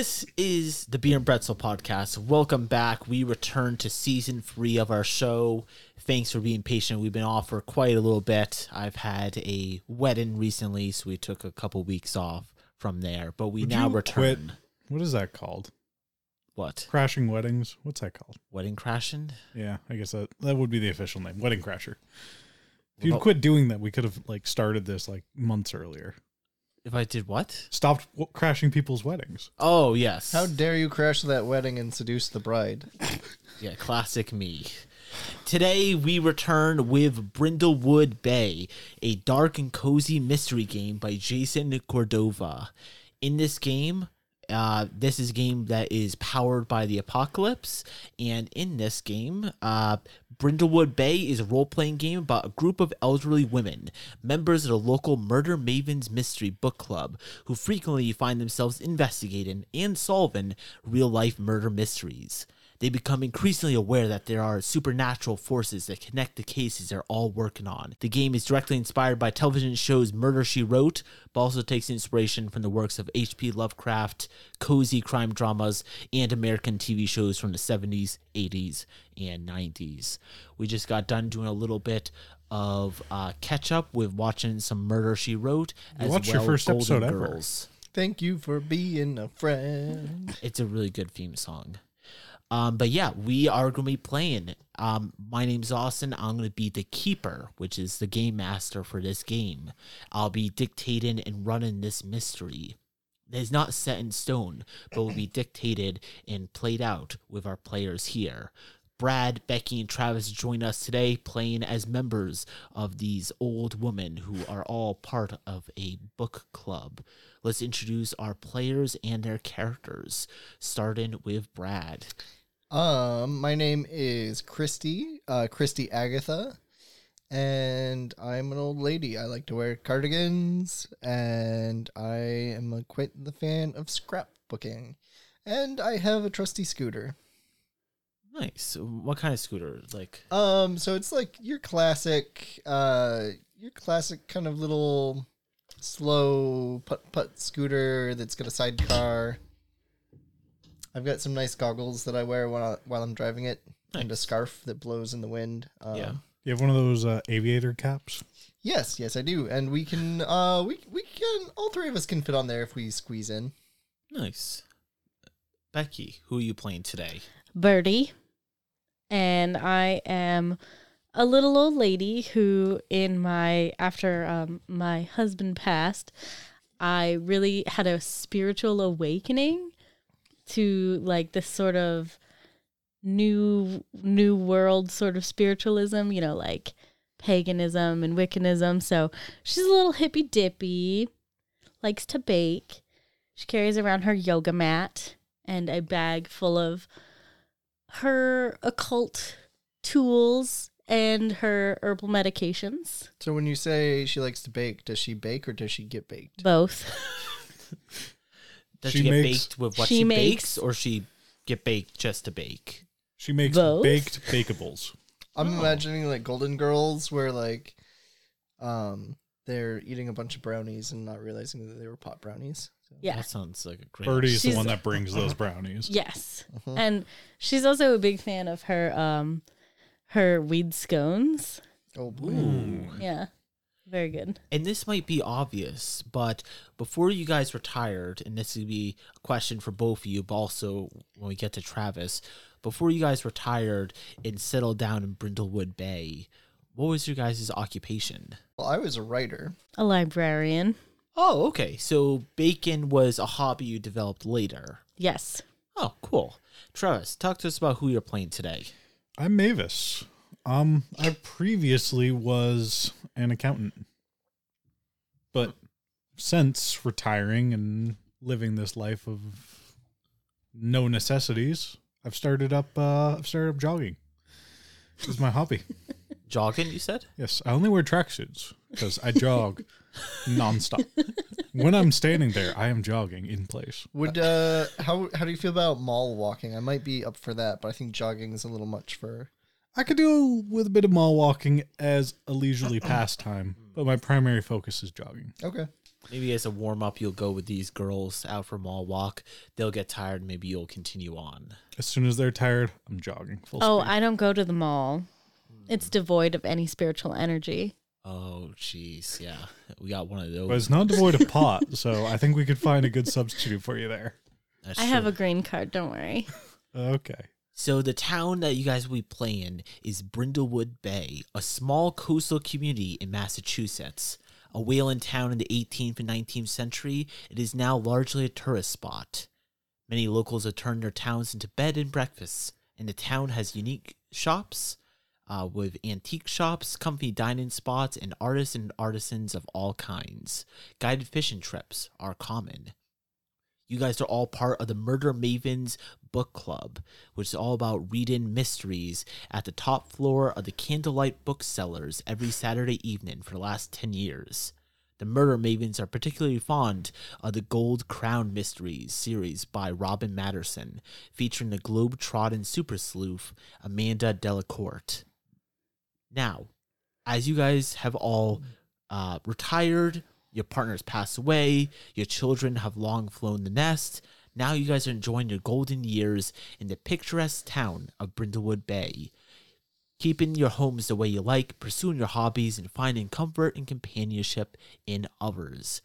This is the Beer and Pretzel podcast. Welcome back. We return to season three of our show. Thanks for being patient. We've been off for quite a little bit. I've had a wedding recently, so we took a couple weeks off from there. But we Would now you return. quit? What is that called? What? Crashing weddings? What's that called? Wedding crashing? Yeah, I guess that that would be the official name. Wedding crasher. If you'd Well- quit doing that, we could have like started this like months earlier. If I did what? Stopped w- crashing people's weddings. Oh, yes. How dare you crash that wedding and seduce the bride? Yeah, classic me. Today we return with Brindlewood Bay, a dark and cozy mystery game by Jason Cordova. In this game, uh, this is a game that is powered by the apocalypse, and in this game, uh, Brindlewood Bay is a role-playing game about a group of elderly women, members of the local Murder Mavens Mystery Book Club, who frequently find themselves investigating and solving real-life murder mysteries. They become increasingly aware that there are supernatural forces that connect the cases they're all working on. The game is directly inspired by television shows Murder She Wrote, but also takes inspiration from the works of H.P. Lovecraft, cozy crime dramas, and American TV shows from the 70s, 80s, and 90s. We just got done doing a little bit of uh, catch up with watching some Murder She Wrote You as watched well your first Golden episode ever. Girls. Thank you for being a friend. It's a really good theme song. Um, but yeah, we are going to be playing. Um, my name's Austin. I'm going to be the keeper, which is the game master for this game. I'll be dictating and running this mystery. It's not set in stone, but will be dictated and played out with our players here. Brad, Becky, and Travis join us today playing as members of these old women who are all part of a book club. Let's introduce our players and their characters, starting with Brad. Um, my name is Christy, uh, Christy Agatha, and I'm an old lady. I like to wear cardigans, and I am a, quite the fan of scrapbooking. And I have a trusty scooter. Nice. What kind of scooter? Like, Um, so it's like your classic, uh, your classic kind of little slow putt putt scooter that's got a sidecar. I've got some nice goggles that I wear while while I'm driving it, and a scarf that blows in the wind. Um, yeah. You have one of those uh, aviator caps. Yes, yes, I do, and we can, uh, we we can, all three of us can fit on there if we squeeze in. Nice. Becky, who are you playing today? Birdie, and I am a little old lady who, in my after um, my husband passed, I really had a spiritual awakening to like this sort of new new world sort of spiritualism. You know, like paganism and Wiccanism. So she's a little hippy dippy, likes to bake. She carries around her yoga mat and a bag full of her occult tools and her herbal medications. So when you say she likes to bake, does she bake or does she get baked? Both. Does She she, get makes- baked with what She she, makes- bakes, or she get baked just to bake? She makes Both? baked bakeables. I'm Oh. imagining like Golden Girls where like um they're eating a bunch of brownies and not realizing that they were pot brownies. So. Yeah. That sounds like a great. Birdie's the one that brings those brownies. Yes. Mhm. And she's also a big fan of her um her weed scones. Oh boy. Ooh. Yeah. Very good. And this might be obvious, but before you guys retired, and this would be a question for both of you, but also when we get to Travis, before you guys retired and settled down in Brindlewood Bay, what was your guys' occupation? Well, I was a writer. A librarian. Oh, okay. So bacon was a hobby you developed later. Yes. Oh, cool. Travis, talk to us about who you're playing today. I'm Mavis. Um, I previously was an accountant, but since retiring and living this life of no necessities, I've started up. Uh, I've started up jogging. This is my hobby. Jogging, you said? Yes, I only wear tracksuits because I jog nonstop. When I'm standing there, I am jogging in place. Would uh how how do you feel about mall walking? I might be up for that, but I think jogging is a little much for I could do with a bit of mall walking as a leisurely pastime, but my primary focus is jogging. Okay. Maybe as a warm up, you'll go with these girls out for a mall walk. They'll get tired. Maybe you'll continue on. As soon as they're tired, I'm jogging full Oh, speed. I don't go to the mall. It's Hmm. devoid of any spiritual energy. Oh, jeez. Yeah. We got one of those. but it's not devoid of pot, so I think we could find a good substitute for you there. That's I have true. a green card, don't worry. Okay. So the town that you guys will be playing is Brindlewood Bay, a small coastal community in Massachusetts. A whaling town in the 18th and 19th century, it is now largely a tourist spot. Many locals have turned their towns into bed and breakfasts, and the town has unique shops uh, with antique shops, comfy dining spots, and artists and artisans of all kinds. Guided fishing trips are common. You guys are all part of the Murder Mavens Book Club, which is all about reading mysteries at the top floor of the Candlelight Booksellers every Saturday evening for the last 10 years. The Murder Mavens are particularly fond of the Gold Crown Mysteries series by Robin Masterson, featuring the globe-trotting super sleuth Amanda Delacourt. Now, as you guys have all uh, retired, your partners passed away, your children have long flown the nest. Now you guys are enjoying your golden years in the picturesque town of Brindlewood Bay, keeping your homes the way you like, pursuing your hobbies, and finding comfort and companionship in others.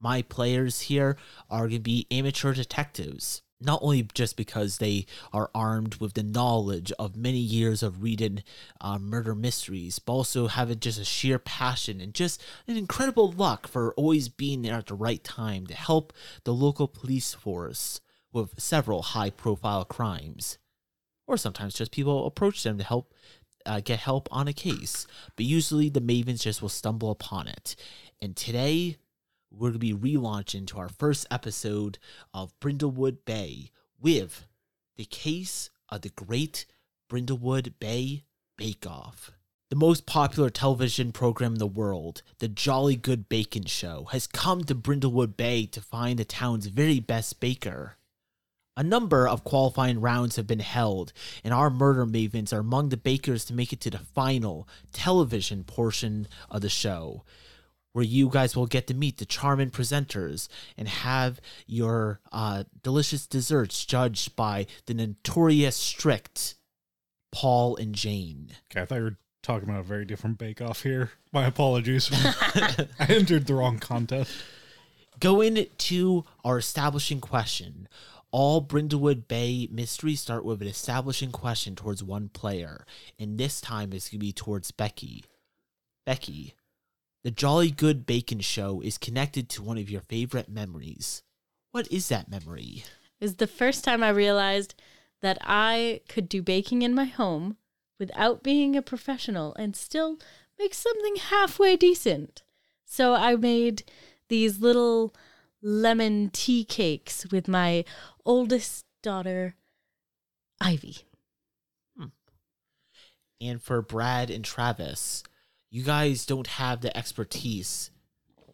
My players here are going to be amateur detectives. Not only just because they are armed with the knowledge of many years of reading uh, murder mysteries, but also having just a sheer passion and just an incredible luck for always being there at the right time to help the local police force with several high profile crimes. Or sometimes just people approach them to help uh, get help on a case, but usually the Mavens just will stumble upon it. And today, we're going to be relaunching to our first episode of Brindlewood Bay with the case of the Great Brindlewood Bay Bake Off. The most popular television program in the world, The Jolly Good Bacon Show, has come to Brindlewood Bay to find the town's very best baker. A number of qualifying rounds have been held, and our murder mavens are among the bakers to make it to the final television portion of the show, where you guys will get to meet the charming presenters and have your uh, delicious desserts judged by the notorious strict Paul and Jane. Okay, I thought you were talking about a very different bake off here. My apologies. I entered the wrong contest. Going to our establishing question. All Brindlewood Bay mysteries start with an establishing question towards one player, and this time it's going to be towards Becky. Becky, the Jolly Good Bacon Show is connected to one of your favorite memories. What is that memory? It was the first time I realized that I could do baking in my home without being a professional and still make something halfway decent. So I made these little lemon tea cakes with my oldest daughter, Ivy. Hmm. And for Brad and Travis, you guys don't have the expertise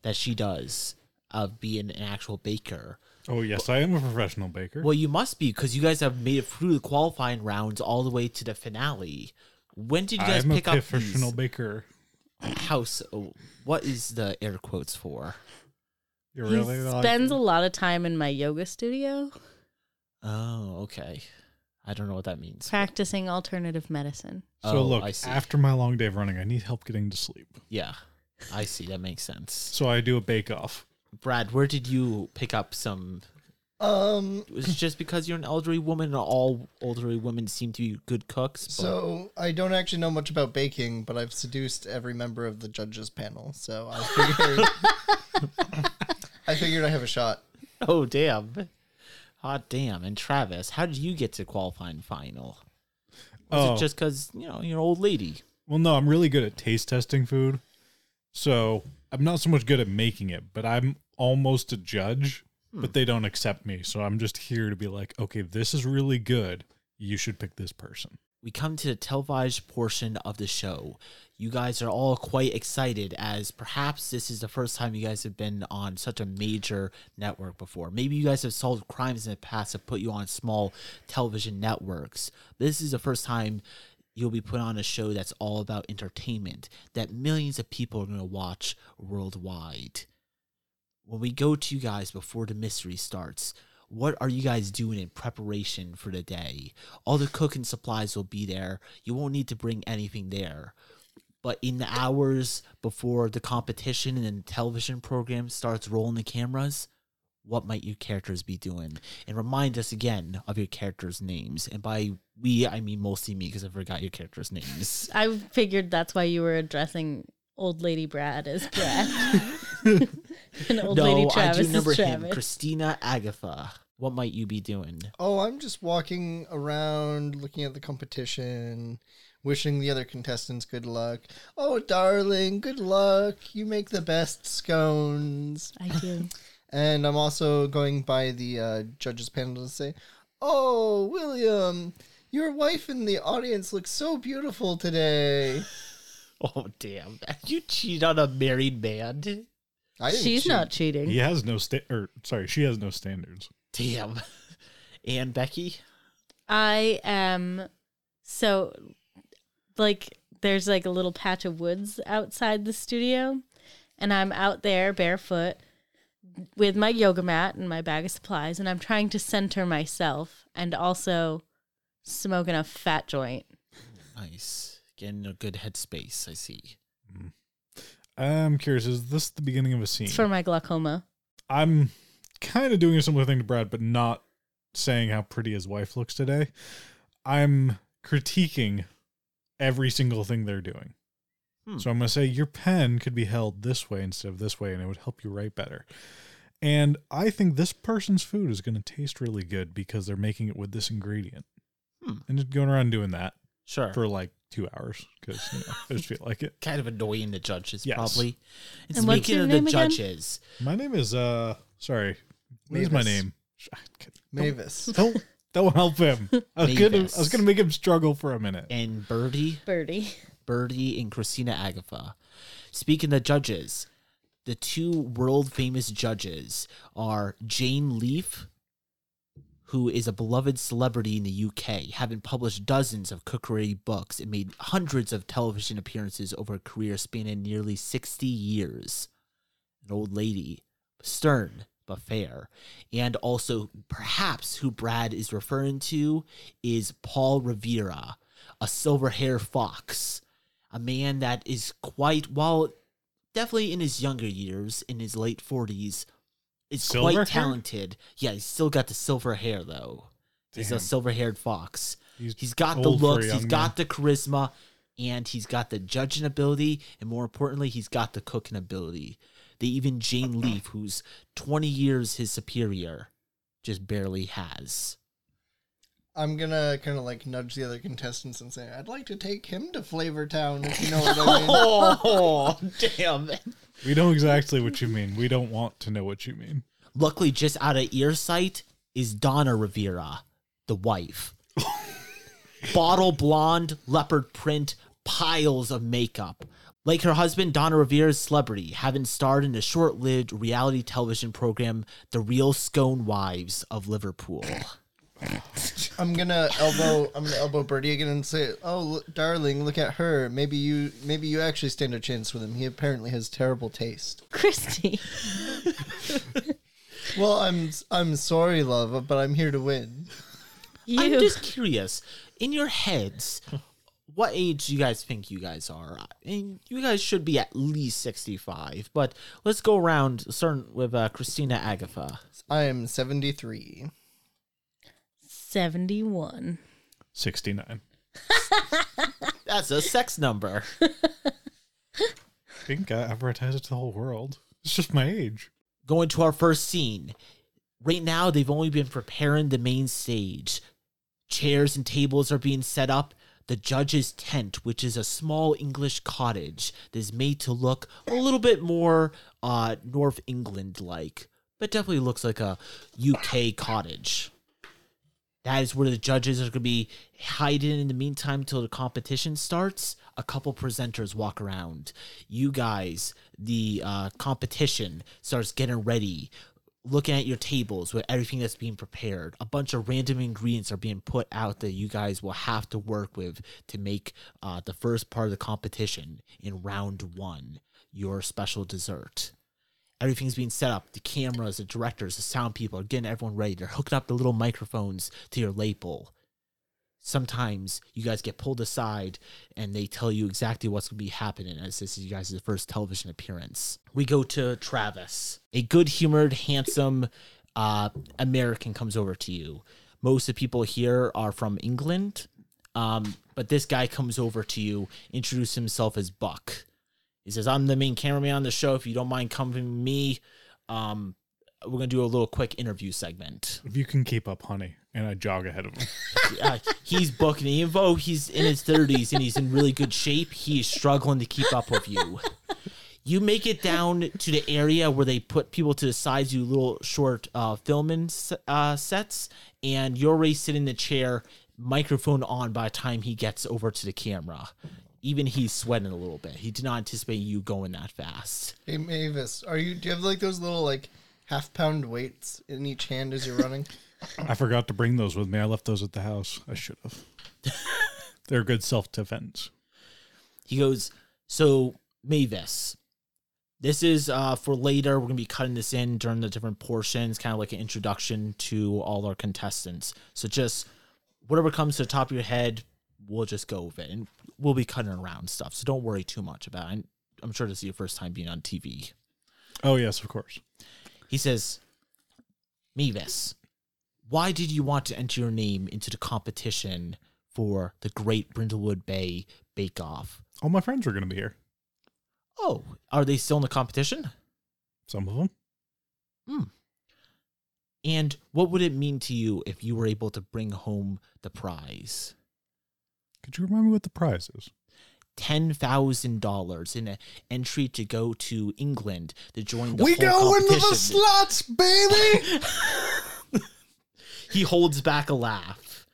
that she does of being an actual baker. Oh, yes, I am a professional baker. Well, you must be because you guys have made it through the qualifying rounds all the way to the finale. When did you guys I'm a pick up professional these baker. house? oh, What is the air quotes for? You're He really like- spends a lot of time in my yoga studio Oh, okay. I don't know what that means. practicing alternative medicine. So Oh, look, I see. after my long day of running, I need help getting to sleep. Yeah, I see. That makes sense. So I do a bake off. Brad, where did you pick up some? Um, Was just because you're an elderly woman and all elderly women seem to be good cooks? But so I don't actually know much about baking, but I've seduced every member of the judges panel, so I figured I figured I have a shot. oh damn, hot damn! And Travis, how did you get to qualifying final? Was Oh. it just because you know you're an old lady? Well, no, I'm really good at taste testing food. So I'm not so much good at making it, but I'm almost a judge, but hmm. they don't accept me. So I'm just here to be like, okay, this is really good. You should pick this person. we come to the televised portion of the show. You guys are all quite excited as perhaps this is the first time you guys have been on such a major network before. Maybe you guys have solved crimes in the past that put you on small television networks. This is the first time you'll be put on a show that's all about entertainment that millions of people are going to watch worldwide. when we go to you guys before the mystery starts, what are you guys doing in preparation for the day? All the cooking supplies will be there. You won't need to bring anything there. But in the hours before the competition and the television program starts rolling the cameras, what might your characters be doing? And remind us again of your characters' names. And by we, I mean mostly me because I forgot your characters' names. I figured that's why you were addressing old lady Brad as Brad. and old lady no, I Travis do remember as him. Travis. Christina Agatha. What might you be doing? Oh, I'm just walking around looking at the competition, wishing the other contestants good luck. Oh, darling, good luck. You make the best scones. I do. And I'm also going by the uh, judges panel to say, Oh, William, your wife in the audience looks so beautiful today. Oh damn! You cheat on a married man? I didn't She's cheat. not cheating. He has no sta- or sorry, she has no standards. Damn. And Becky? I am so like there's like a little patch of woods outside the studio and I'm out there barefoot with my yoga mat and my bag of supplies and I'm trying to center myself and also smoking a fat joint. Nice. Getting a good headspace. I see. Mm. I'm curious, is this the beginning of a scene? It's for my glaucoma. I'm kind of doing a similar thing to Brad, but not saying how pretty his wife looks today. I'm critiquing every single thing they're doing. Hmm. So I'm going to say your pen could be held this way instead of this way, and it would help you write better. And I think this person's food is going to taste really good because they're making it with this ingredient. Hmm. And just going around doing that Sure. for like two hours because you know, I just feel like it. kind of annoying the judges, Yes. probably. And, And what's speaking your of name the again? judges, My name is uh sorry, what is my Mavis. name? Mavis. Don't don't help him. I was gonna I Mavis. was gonna make him struggle for a minute. and Birdie, Birdie. Birdie, and Christina Agatha. Speaking of the judges, the two world famous judges are Jane Leaf, who is a beloved celebrity in the UK, having published dozens of cookery books and made hundreds of television appearances over a career spanning nearly 60 years. An old lady, stern but fair. And also, perhaps who Brad is referring to is Paul Revere, a silver haired fox, a man that is quite, while definitely in his younger years, in his late 40s, is Silver quite talented. Yeah, he's still got the silver hair, though. He's a silver haired fox. He's He's got the old for a looks, he's young got the charisma, and he's got the judging ability, and more importantly, he's got the cooking ability. That even Jane Leaf, who's 20 years his superior, just barely has. I'm gonna kind of like nudge the other contestants and say, I'd like to take him to Flavor Town if you know what I mean. Oh, damn. We know exactly what you mean. We don't want to know what you mean. Luckily, just out of earsight is Donna Rivera, the wife. Bottle blonde, leopard print, piles of makeup. Like her husband, Donna Rivera's celebrity, having starred in the short lived reality television program, The Real Scone Wives of Liverpool. I'm gonna elbow. I'm gonna elbow Birdie again and say, "Oh, look, darling, look at her. Maybe you, maybe you actually stand a chance with him. He apparently has terrible taste." Christy. Well, I'm, I'm sorry, love, but I'm here to win. You I'm just curious, in your heads, what age do you guys think you guys are? And you guys should be at least 65, but let's go around, starting with uh, Christina Agatha. I am 73. 71. 69. That's a sex number. I think I advertise it to the whole world. It's just my age. Going to our first scene. Right now, they've only been preparing the main stage. Chairs and tables are being set up. The judge's tent, which is a small English cottage that is made to look a little bit more uh, North England like, but definitely looks like a UK cottage. That is where the judges are going to be hiding in the meantime until the competition starts. A couple presenters walk around. You guys, the uh, competition starts getting ready, looking at your tables with everything that's being prepared. A bunch of random ingredients are being put out that you guys will have to work with to make uh, the first part of the competition in round one, your special dessert. Everything's being set up. The cameras, the directors, the sound people are getting everyone ready. They're hooking up the little microphones to your label. Sometimes you guys get pulled aside and they tell you exactly what's going to be happening as this is you guys' first television appearance. We go to Travis. A good humored, handsome uh, American comes over to you. Most of the people here are from England, um, but this guy comes over to you, introduces himself as Buck. He says, I'm the main cameraman on the show. If you don't mind coming with me, um, we're going to do a little quick interview segment. If you can keep up, honey, and I jog ahead of him. uh, he's booking it. Even though he's in his 30s and he's in really good shape, he is struggling to keep up with you. You make it down to the area where they put people to the sides, do little short uh, filming s- uh, sets, and you're already sitting in the chair, microphone on by the time he gets over to the camera. Even he's sweating a little bit. He did not anticipate you going that fast. Hey Mavis, are you? Do you have like those little like half pound weights in each hand as you're running? I forgot to bring those with me. I left those at the house. I should have. They're good self defense. He goes, So, Mavis, this is uh, for later. We're going to be cutting this in during the different portions, kind of like an introduction to all our contestants. So, just whatever comes to the top of your head, we'll just go with it. And we'll be cutting around stuff. So, don't worry too much about it. I'm sure this is your first time being on TV. Oh yes, of course. He says, Mavis, why did you want to enter your name into the competition for the Great Brindlewood Bay Bake Off? All my friends are going to be here. Oh, are they still in the competition? Some of them. Hmm. And what would it mean to you if you were able to bring home the prize? Could you remind me what the prize is? Ten thousand dollars in an entry to go to England to join the we go into the slots, baby. he holds back a laugh.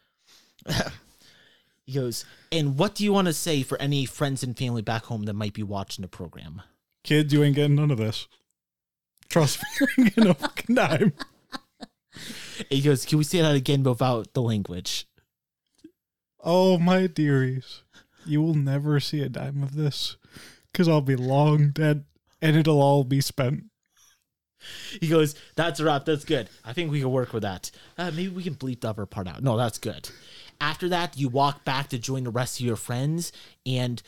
he goes, "And what do you want to say for any friends and family back home that might be watching the program?" Kids, you ain't getting none of this. Trust me, you ain't getting a fucking dime. He goes, "Can we say that again without the language?" Oh, my dearies. You will never see a dime of this because I'll be long dead and it'll all be spent. He goes, "That's a wrap. That's good. I think we can work with that. Uh, maybe we can bleep the other part out. No, that's good." After that, you walk back to join the rest of your friends, and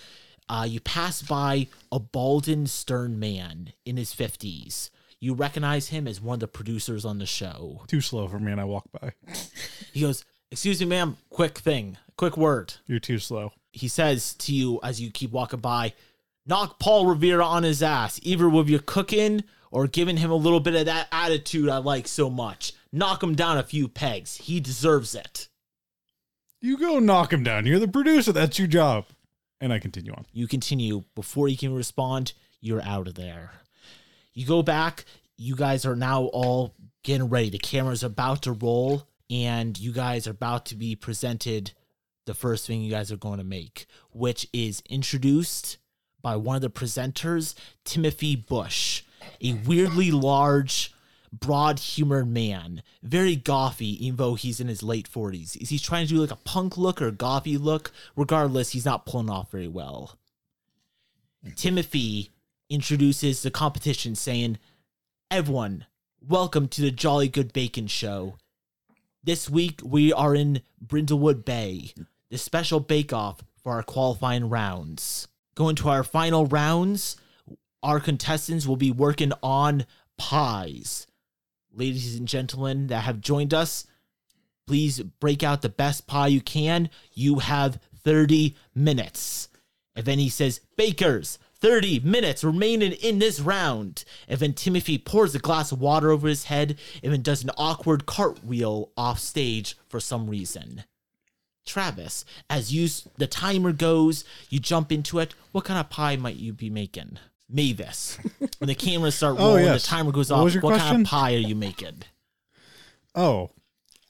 uh, you pass by a balding, stern man in his fifties. You recognize him as one of the producers on the show. Too slow for me and I walk by. He goes, "Excuse me, ma'am. Quick thing. Quick word." You're too slow. He says to you as you keep walking by, "Knock Paul Revere on his ass, either with your cooking or giving him a little bit of that attitude I like so much. Knock him down a few pegs. He deserves it." You go knock him down. You're the producer. That's your job. And I continue on. You continue. Before you can respond, you're out of there. You go back. You guys are now all getting ready. The camera's about to roll, and you guys are about to be presented the first thing you guys are going to make, which is introduced by one of the presenters, Timothy Bush, a weirdly large, broad humored man, very gothy, even though he's in his late 40s. Is he trying to do like a punk look or gothy look? Regardless, he's not pulling off very well. Timothy introduces the competition saying, Everyone, welcome to the Jolly Good Bacon Show. This week we are in Brindlewood Bay, the special bake off for our qualifying rounds. Going to our final rounds, our contestants will be working on pies. Ladies and gentlemen that have joined us, please break out the best pie you can. You have 30 minutes. And then he says, Bakers, 30 minutes remaining in this round. And then Timothy pours a glass of water over his head and then does an awkward cartwheel off stage for some reason. Travis, as you the timer goes, you jump into it. What kind of pie might you be making? Mavis. when the cameras start Oh, rolling, yes. the timer goes What off. what kind of pie are you making? Oh,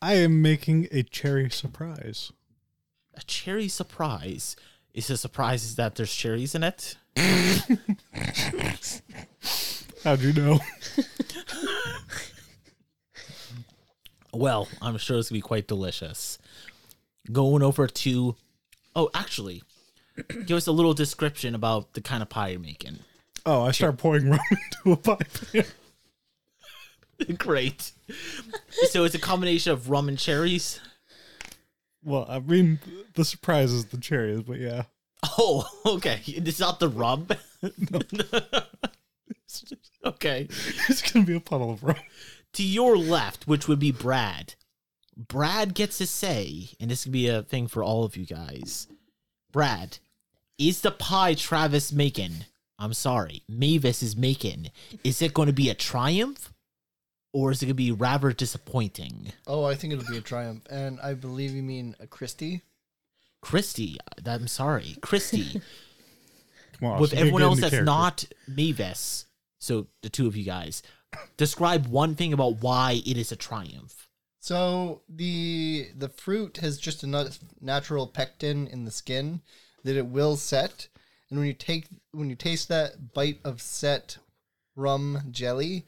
I am making a cherry surprise. A cherry surprise. Is the surprise is that there's cherries in it? How'd you know? Well, I'm sure it's gonna be quite delicious. Going over to, oh, actually, give us a little description about the kind of pie you're making. Oh, I start pouring rum into a pipe. Great. So it's a combination of rum and cherries. well, I mean, the surprise is the cherries, but yeah. Oh, okay. It's not the rum. okay. It's gonna be a puddle of rum. To your left, which would be Brad. Brad gets to say, and this could be a thing for all of you guys. Brad, is the pie Travis making? I'm sorry, Mavis is making. Is it going to be a triumph, or is it going to be rather disappointing? Oh, I think it'll be a triumph. And I believe you mean a Christie. Christy, I'm sorry, Christy. Come on, with so everyone else that's character. not Mavis, so the two of you guys, describe one thing about why it is a triumph. So the the fruit has just enough natural pectin in the skin that it will set, and when you take when you taste that bite of set rum jelly,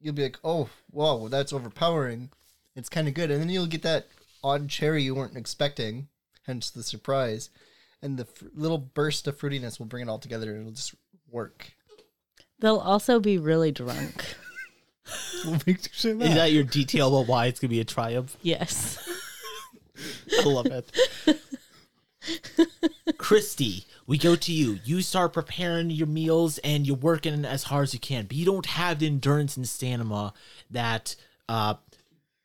you'll be like, oh, whoa, that's overpowering. It's kind of good, and then you'll get that odd cherry you weren't expecting, hence the surprise, and the fr- little burst of fruitiness will bring it all together, and it'll just work. They'll also be really drunk. What makes you say that? Is that your detail about why it's gonna be a triumph? Yes. I love it. Christy, we go to you. You start preparing your meals and you're working as hard as you can, but you don't have the endurance and stamina that uh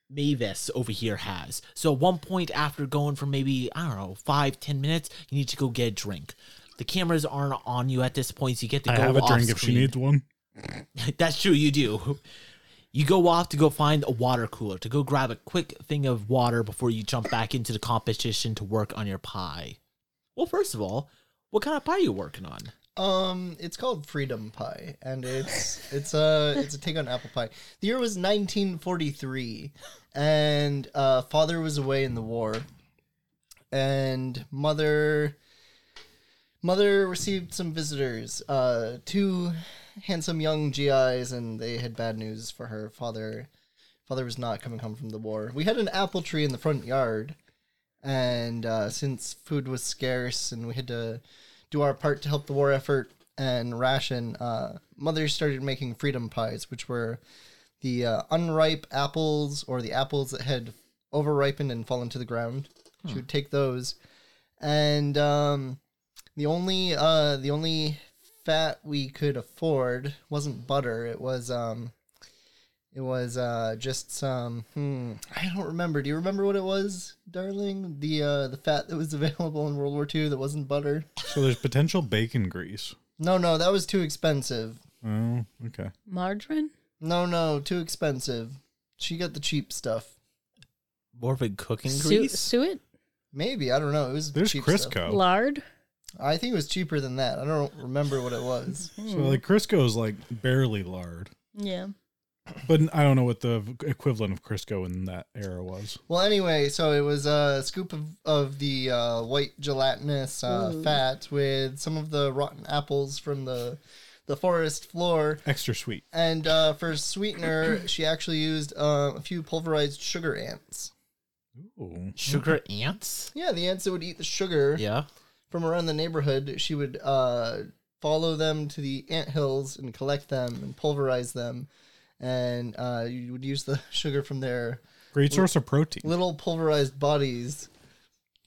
Mavis over here has. So at one point after going for maybe, I don't know, five, ten minutes, you need to go get a drink. The cameras aren't on you at this point, so you get to I go have a off drink if she needs one. That's true, you do. You go off to go find a water cooler to go grab a quick thing of water before you jump back into the competition to work on your pie. Well, first of all, what kind of pie are you working on? Um, it's called Freedom Pie, and it's it's a it's a take on apple pie. The year was 1943, and uh, father was away in the war, and mother mother received some visitors, uh, two handsome young GIs, and they had bad news for her. Father father was not coming home from the war. We had an apple tree in the front yard, and uh, since food was scarce and we had to do our part to help the war effort and ration, uh, mother started making freedom pies, which were the uh, unripe apples or the apples that had overripened and fallen to the ground. She would take those, and um, the only uh, the only fat we could afford wasn't butter. It was um, it was uh, just some. Hmm, I don't remember. Do you remember what it was, darling? The uh, the fat that was available in World War II that wasn't butter. So there's potential bacon grease. No, no, that was too expensive. Oh, okay. Margarine? No, no, too expensive. She got the cheap stuff. More of a cooking Su- grease? suet? Maybe I don't know. It was There's cheap stuff. Crisco. Lard? I think it was cheaper than that. I don't remember what it was. So like Crisco is like barely lard, Yeah. but I don't know what the equivalent of Crisco in that era was. Well, anyway, so it was a scoop of, of the uh, white gelatinous uh, fat with some of the rotten apples from the the forest floor, Extra sweet. and uh, for sweetener, she actually used uh, a few pulverized sugar ants. Ooh. Sugar ants? Yeah, the ants that would eat the sugar Yeah. From around the neighborhood. She would uh, follow them to the ant hills and collect them and pulverize them, and uh, you would use the sugar from their Great source of protein. little pulverized bodies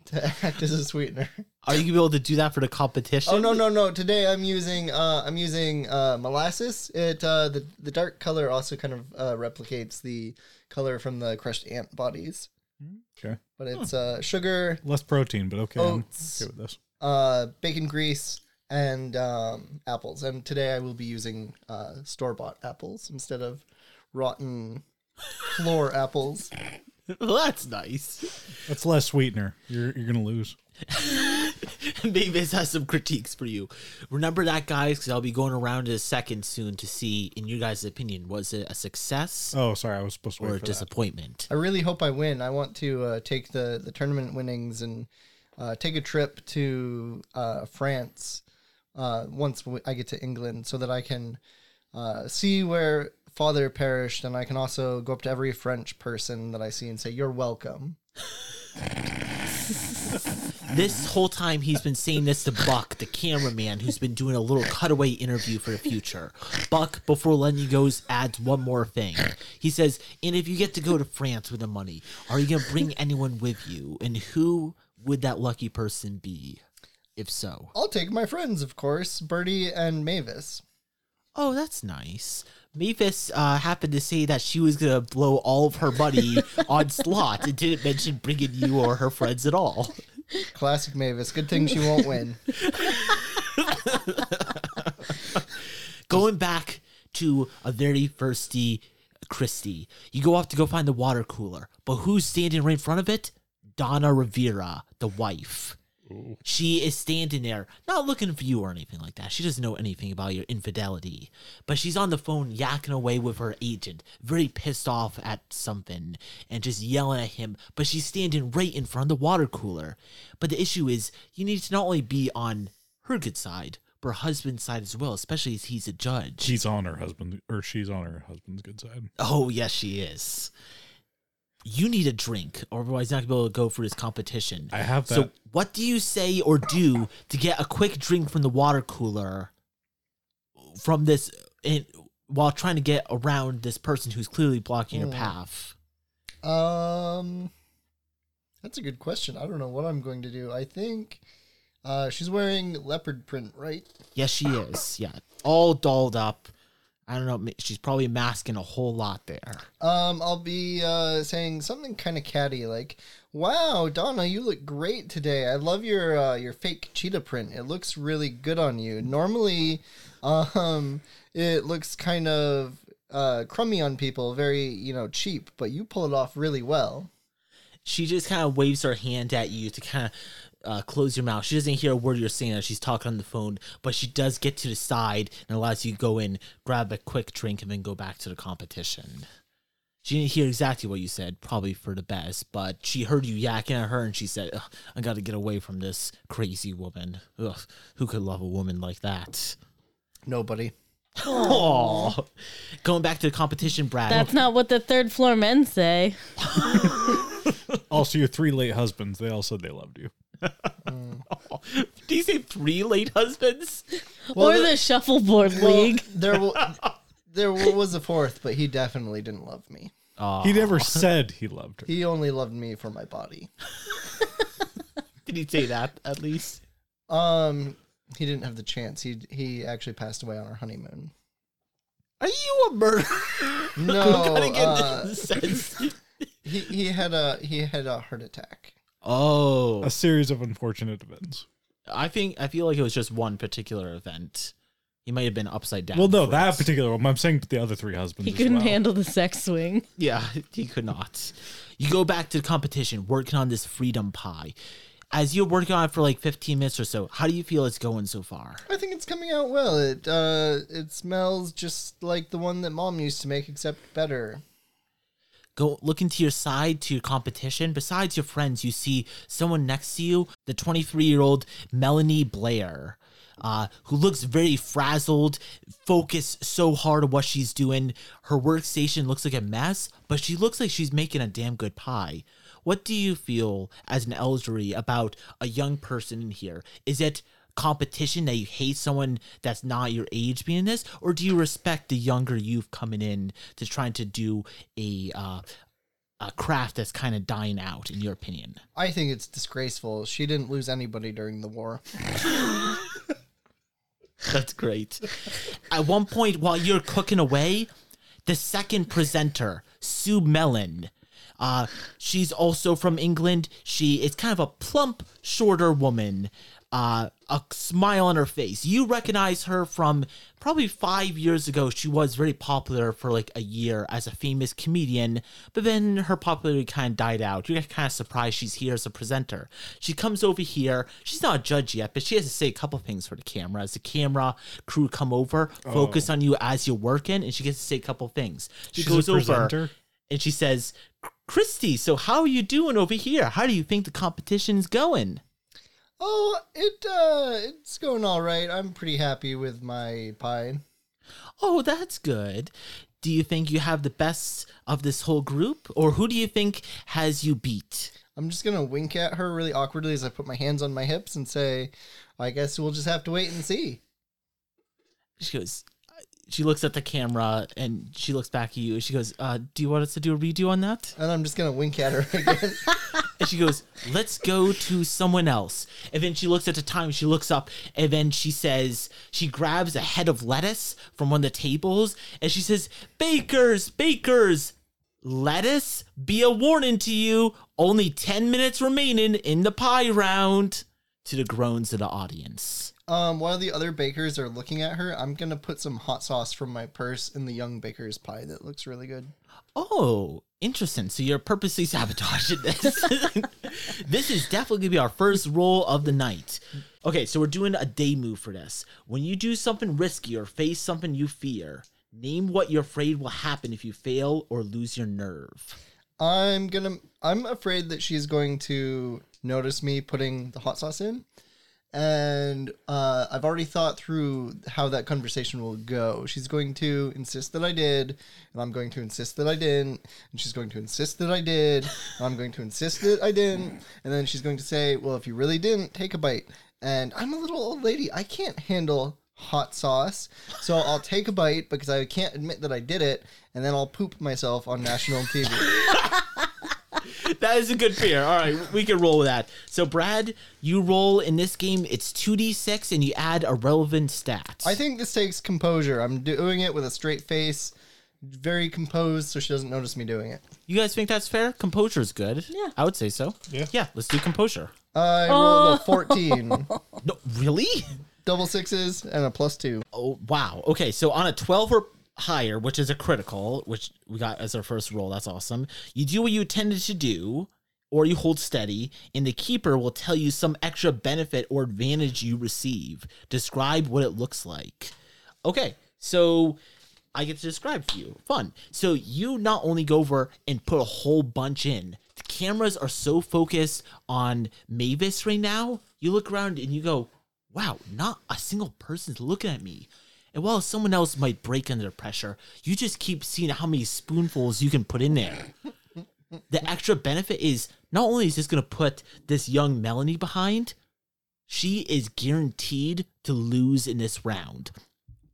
to act as a sweetener. Are you gonna be able to do that for the competition? Oh no no no! Today I'm using uh, I'm using uh, molasses. It uh, the the dark color also kind of uh, replicates the color from the crushed ant bodies, Okay. but it's uh, sugar, Less protein, but okay. I'm Oats. okay with this. Uh, bacon grease, and um, apples. And today I will be using uh, store bought apples instead of rotten floor apples. Well, that's nice. That's less sweetener. You're you're gonna lose. Mavis has some critiques for you. Remember that, guys, because I'll be going around in a second soon to see, in your guys' opinion, was it a success Oh, sorry, I was supposed to or wait a for that. disappointment? I really hope I win. I want to uh, take the, the tournament winnings and uh, take a trip to uh, France uh, once I get to England so that I can uh, see where father perished and I can also go up to every French person that I see and say, You're welcome. This whole time he's been saying this to Buck, the cameraman, who's been doing a little cutaway interview for the future. Buck, before letting you go, adds one more thing. He says, "And if you get to go to France with the money, are you gonna bring anyone with you? And who would that lucky person be, if so?" I'll take my friends, of course, Birdie and Mavis. Oh, that's nice. Mavis uh, happened to say that she was gonna blow all of her money on slots and didn't mention bringing you or her friends at all. Classic Mavis. Good thing she won't win. Going back to a very thirsty Christy, you go off to go find the water cooler, but who's standing right in front of it? Donna Rivera, the wife. She is standing there, not looking for you or anything like that. She doesn't know anything about your infidelity. But she's on the phone yakking away with her agent, very pissed off at something and just yelling at him. But she's standing right in front of the water cooler. But the issue is, you need to not only be on her good side, but her husband's side as well, especially as he's a judge. She's on her husband, or she's on her husband's good side. Oh, yes, she is. You need a drink, or otherwise you're not gonna be able to go for this competition. I have that. So, what do you say or do to get a quick drink from the water cooler from this, in, while trying to get around this person who's clearly blocking your Hmm. path? Um, that's a good question. I don't know what I'm going to do. I think uh, she's wearing leopard print, right? Yes, she is. Yeah, all dolled up. I don't know. She's probably masking a whole lot there. Um, I'll be uh, saying something kind of catty, like, "Wow, Donna, you look great today. I love your uh, your fake cheetah print. It looks really good on you. Normally, um, it looks kind of uh, crummy on people, very you know cheap, but you pull it off really well." she just kind of waves her hand at you to kind of uh, close your mouth. She doesn't hear a word you're saying as she's talking on the phone, but she does get to the side and allows you to go in, grab a quick drink, and then go back to the competition. She didn't hear exactly what you said, probably for the best, but she heard you yakking at her and she said, Ugh, I gotta get away from this crazy woman. Ugh, who could love a woman like that? Nobody. Oh, going back to the competition, Brad. That's not what the third floor men say. Also, your three late husbands, they all said they loved you. Do you say three late husbands? Well, or the- the shuffleboard Well, league. there, wa- there was a fourth, but he definitely didn't love me. Oh, He never said he loved her. He only loved me for my body. did he say that at least? Um, he didn't have the chance. He he actually passed away on our honeymoon. Are you a murderer? No, Gotta get uh, this sense. he he had a he had a heart attack. Oh, A series of unfortunate events. I think I feel like it was just one particular event. He might have been upside down. Well, no, that it. particular one. I'm saying the other three husbands. He as couldn't well. handle the sex swing. Yeah, he could not. You go back to the competition, working on this freedom pie. As you're working on it for like 15 minutes or so, how do you feel it's going so far? I think it's coming out well. It uh it smells just like the one that mom used to make, except better. Go looking to your side to your competition. Besides your friends, you see someone next to you, the 23 year old Melanie Blair, uh, who looks very frazzled, focused so hard on what she's doing. Her workstation looks like a mess, but she looks like she's making a damn good pie. What do you feel as an elderly about a young person in here? Is it competition that you hate someone that's not your age being this, or do you respect the younger youth coming in to trying to do a uh, a craft that's kind of dying out, in your opinion? I think it's disgraceful. She didn't lose anybody during the war. That's great. At one point, while you're cooking away, the second presenter, Sue Mellon, uh, she's also from England. She is kind of a plump, shorter woman, uh, a smile on her face. You recognize her from probably five years ago. She was very popular for like a year as a famous comedian, but then her popularity kind of died out. You're kind of surprised she's here as a presenter. She comes over here. She's not a judge yet, but she has to say a couple things for the camera. As the camera crew come over, focus on you as you're working, and she gets to say a couple things. She She's a goes over and she says, Christy, so how are you doing over here? How do you think the competition's going? Oh, it uh it's going all right. I'm pretty happy with my pie. Oh, that's good. Do you think you have the best of this whole group, or who do you think has you beat? I'm just gonna wink at her really awkwardly as I put my hands on my hips and say, "I guess we'll just have to wait and see." She goes. She looks at the camera and she looks back at you. and She goes, uh, "Do you want us to do a redo on that?" And I'm just gonna wink at her again. And she goes, "Let's go to someone else." And then she looks at the time. She looks up, and then she says, she grabs a head of lettuce from one of the tables, and she says, "Bakers, bakers, lettuce, be a warning to you. Only ten minutes remaining in the pie round." To the groans of the audience. Um, while the other bakers are looking at her, I'm gonna put some hot sauce from my purse in the young baker's pie. That looks really good. Oh, interesting. So you're purposely sabotaging this. this is definitely gonna be our first roll of the night. Okay, so we're doing a day move for this. When you do something risky or face something you fear, name what you're afraid will happen if you fail or lose your nerve. I'm gonna. I'm afraid that she's going to notice me putting the hot sauce in, and uh, I've already thought through how that conversation will go. She's going to insist that I did, and I'm going to insist that I didn't, and she's going to insist that I did, and I'm going to insist that I didn't, and then she's going to say, "Well, if you really didn't, take a bite." And I'm a little old lady. I can't handle hot sauce, so I'll take a bite because I can't admit that I did it, and then I'll poop myself on national TV. That is a good fear. All right, we can roll with that. So, Brad, you roll in this game. It's two d six, and you add a relevant stat. I think this takes composure. I'm doing it with a straight face, very composed, so she doesn't notice me doing it. you guys think that's fair? Composure is good. Yeah. I would say so. Yeah. Yeah. Let's do composure. I rolled a 14, No, really? double sixes, and a plus two. Oh wow. Okay, so on a 12 or higher, which is a critical, which we got as our first roll, that's awesome. You do what you intended to do, or you hold steady, and the keeper will tell you some extra benefit or advantage you receive. Describe what it looks like. Okay, so I get to describe for you. Fun. So you not only go over and put a whole bunch in. The cameras are so focused on Mavis right now. You look around and you go, "Wow, not a single person's looking at me." And while someone else might break under pressure, you just keep seeing how many spoonfuls you can put in there. The extra benefit is not only is this going to put this young Melanie behind, she is guaranteed to lose in this round.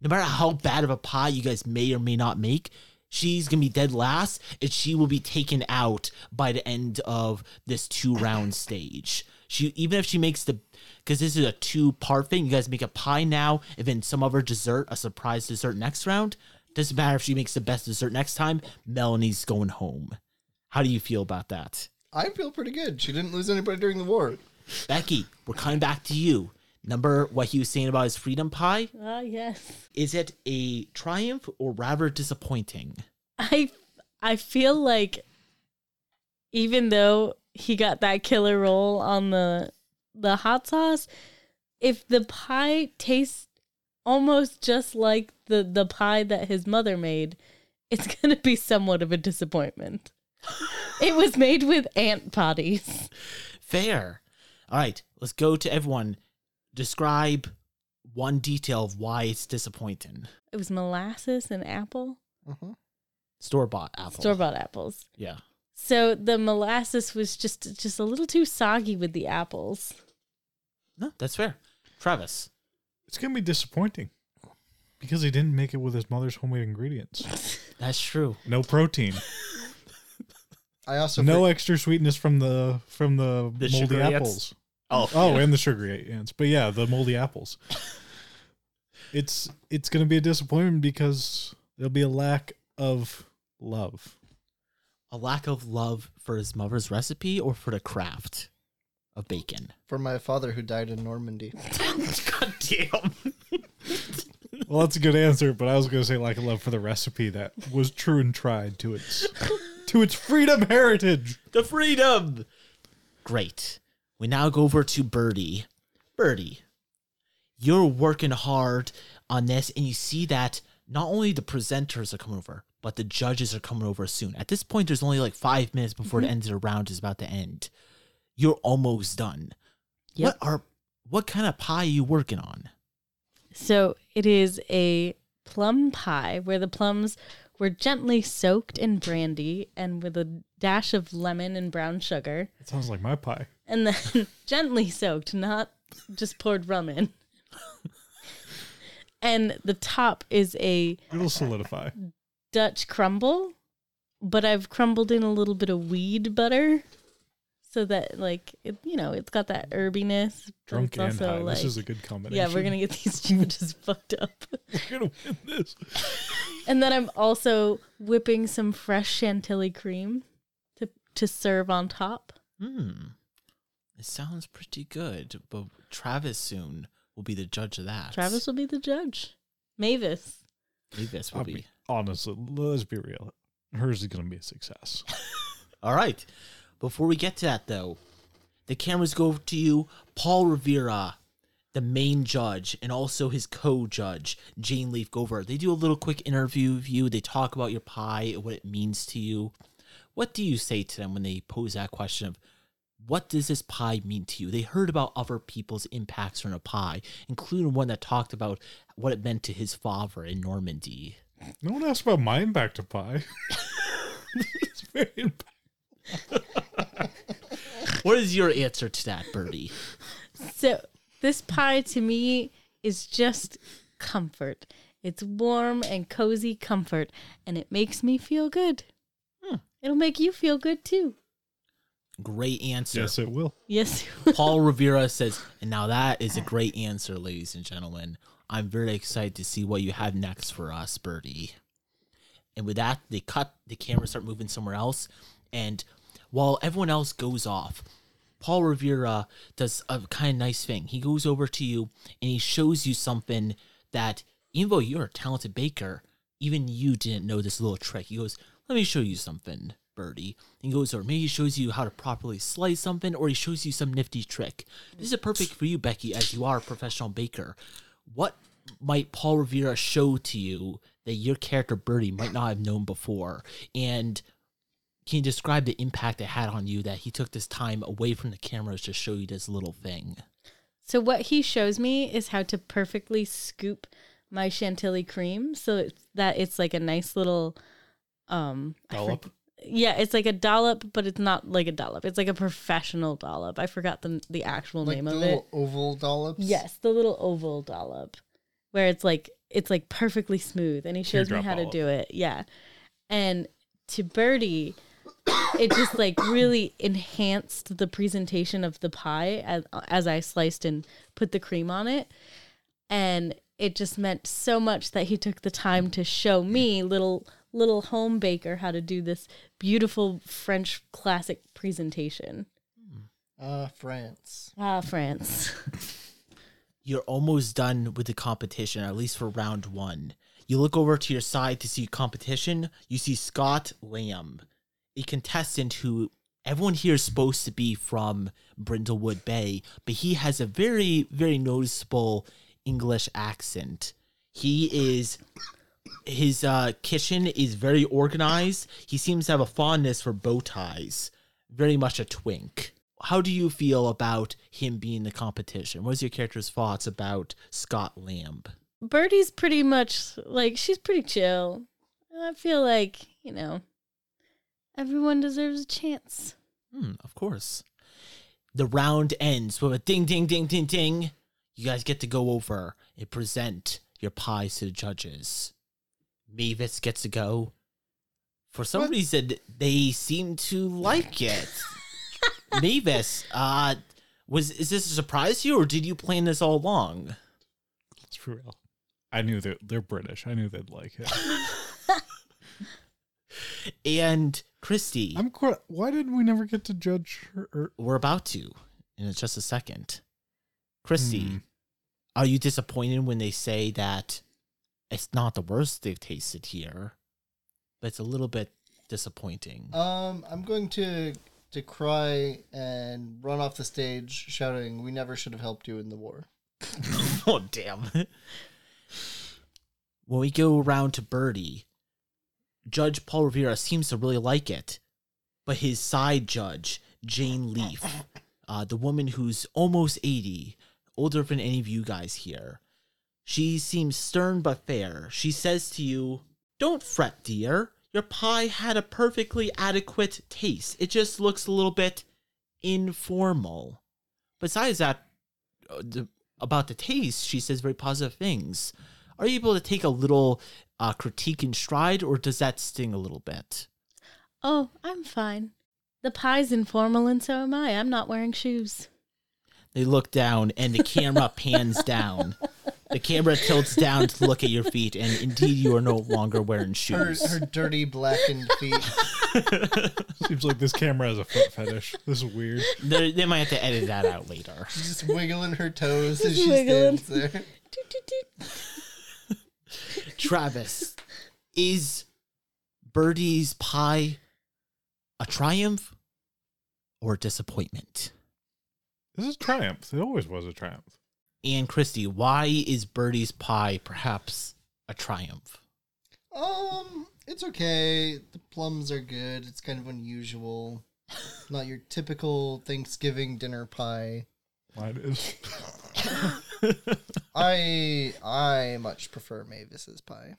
No matter how bad of a pie you guys may or may not make, she's going to be dead last and she will be taken out by the end of this two round stage. She even if she makes the because this is a two part thing, you guys make a pie now and then some other dessert, a surprise dessert next round. Doesn't matter if she makes the best dessert next time, Melanie's going home. How do you feel about that? I feel pretty good. She didn't lose anybody during the war. Becky, we're coming back to you. Number what he was saying about his freedom pie? Ah, yes. Is it a triumph or rather disappointing? I I feel like even though he got that killer roll on the the hot sauce, if the pie tastes almost just like the the pie that his mother made, it's going to be somewhat of a disappointment. it was made with ant potties. Fair. All right, let's go to everyone. Describe one detail of why it's disappointing. It was molasses and apple, mm-hmm. Store bought apple. store bought apples. Yeah. So the molasses was just just a little too soggy with the apples. No, that's fair. Travis. It's gonna be disappointing because he didn't make it with his mother's homemade ingredients. That's true. No protein, I also no for- extra sweetness from the from the, The moldy apples. Oh, Oh, and the sugary ants. But yeah, the moldy apples. It's it's gonna be a disappointment because there'll be a lack of love. A lack of love for his mother's recipe or for the craft of bacon. for my father who died in Normandy. God damn. Well, that's a good answer, but I was gonna say lack of love for the recipe that was true and tried to its to its freedom heritage. the freedom. Great. We now go over to Birdie. Birdie, you're working hard on this, and you see that not only the presenters are coming over, but the judges are coming over soon. At this point, there's only like five minutes before the mm-hmm. end of the round is about to end. You're almost done. Yep. What are what kind of pie are you working on? So it is a plum pie where the plums were gently soaked in brandy and with a dash of lemon and brown sugar. It sounds like my pie. And then gently soaked, not just poured rum in. and the top is a It'll solidify. Dutch crumble, but I've crumbled in a little bit of weed butter. So that like it, you know, it's got that herbiness. but Drunk and also high. like this is a good combination. yeah, we're gonna get these sandwiches fucked up. We're gonna win this. And then I'm also whipping some fresh chantilly cream to to serve on top. Hmm. It sounds pretty good, but Travis soon will be the judge of that. Travis will be the judge. Mavis. Mavis will I'll be. Honestly, let's be real. Hers is gonna be a success. All right. Before we get to that, though, the cameras go to you, Paul Rivera, the main judge, and also his co-judge, Jane Leaf Gover. They do a little quick interview of you. They talk about your pie, and what it means to you. What do you say to them when they pose that question of what does this pie mean to you? They heard about other people's impacts on a pie, including one that talked about what it meant to his father in Normandy. No one asked about my impact to pie. it's very impact- What is your answer to that, Birdie? So this pie to me is just comfort. It's warm and cozy comfort, and it makes me feel good. Hmm. It'll make you feel good too. Great answer. Yes, it will. Yes. Paul Rivera says, and now that is a great answer, ladies and gentlemen. I'm very excited to see what you have next for us, Birdie. And with that, they cut the camera, start moving somewhere else. And while everyone else goes off, Paul Rivera does a kind of nice thing. He goes over to you and he shows you something that, even though you're a talented baker, even you didn't know this little trick. He goes, Let me show you something, Birdie. And he goes over, maybe he shows you how to properly slice something, or he shows you some nifty trick. This is perfect for you, Becky, as you are a professional baker. What might Paul Rivera show to you that your character Birdie might not have known before? And can you describe the impact it had on you that he took this time away from the cameras to show you this little thing? So what he shows me is how to perfectly scoop my chantilly cream so that it's like a nice little um Dollop. Yeah, it's like a dollop, but it's not like a dollop. It's like a professional dollop. I forgot the the actual like name the of little it. oval dollops. Yes, the little oval dollop where it's like it's like perfectly smooth and he shows me Teardrop how to do it. Yeah. And to Birdie, it just like really enhanced the presentation of the pie as as I sliced and put the cream on it. And it just meant so much that he took the time to show me little little home baker how to do this beautiful French classic presentation. Uh, France. Ah, France. you're almost done with the competition, at least for round one. You look over to your side to see competition. You see Scott Lamb, a contestant who everyone here is supposed to be from Brindlewood Bay, but he has a very, very noticeable English accent. He is his uh, kitchen is very organized. He seems to have a fondness for bow ties. Very much a twink. How do you feel about him being the competition? What's your character's thoughts about Scott Lamb? Birdie's pretty much like she's pretty chill. I feel like, you know, everyone deserves a chance. Hmm, of course. The round ends with a ding, ding, ding, ding, ding. You guys get to go over and present your pies to the judges. Mavis gets to go. For some What? reason, they seem to like it. Mavis, uh, was is this a surprise to you, or did you plan this all along? It's for real. I knew that they're British. I knew they'd like it. And Christy, I'm quite. Why did we never get to judge her? Or, we're about to in just a second. Christy, Hmm. are you disappointed when they say that it's not the worst they've tasted here, but it's a little bit disappointing? Um, I'm going to to cry and run off the stage shouting, "We never should have helped you in the war." oh, damn. when we go around to Birdie, Judge Paul Rivera seems to really like it, but his side judge, Jane Leaf, uh, the woman who's almost 80, older than any of you guys here, She seems stern but fair. She says to you, Don't fret, dear. Your pie had a perfectly adequate taste. It just looks a little bit informal. Besides that, uh, about the taste, she says very positive things. Are you able to take a little uh, critique in stride, or does that sting a little bit? Oh, I'm fine. The pie's informal and so am I. I'm not wearing shoes. They look down, and the camera pans down. The camera tilts down to look at your feet, and indeed, you are no longer wearing shoes. her dirty blackened feet. Seems like this camera has a foot fetish. This is weird. They, they might have to edit that out later. She's just wiggling her toes as she Wiggling. stands there. Toot, toot, toot. Travis, is Birdie's pie a triumph or a disappointment? This is triumph. It always was a triumph. And Christy, why is Birdie's pie perhaps a triumph? Um, it's okay. The plums are good. It's kind of unusual. Not your typical Thanksgiving dinner pie. Mine is. I I much prefer Mavis's pie.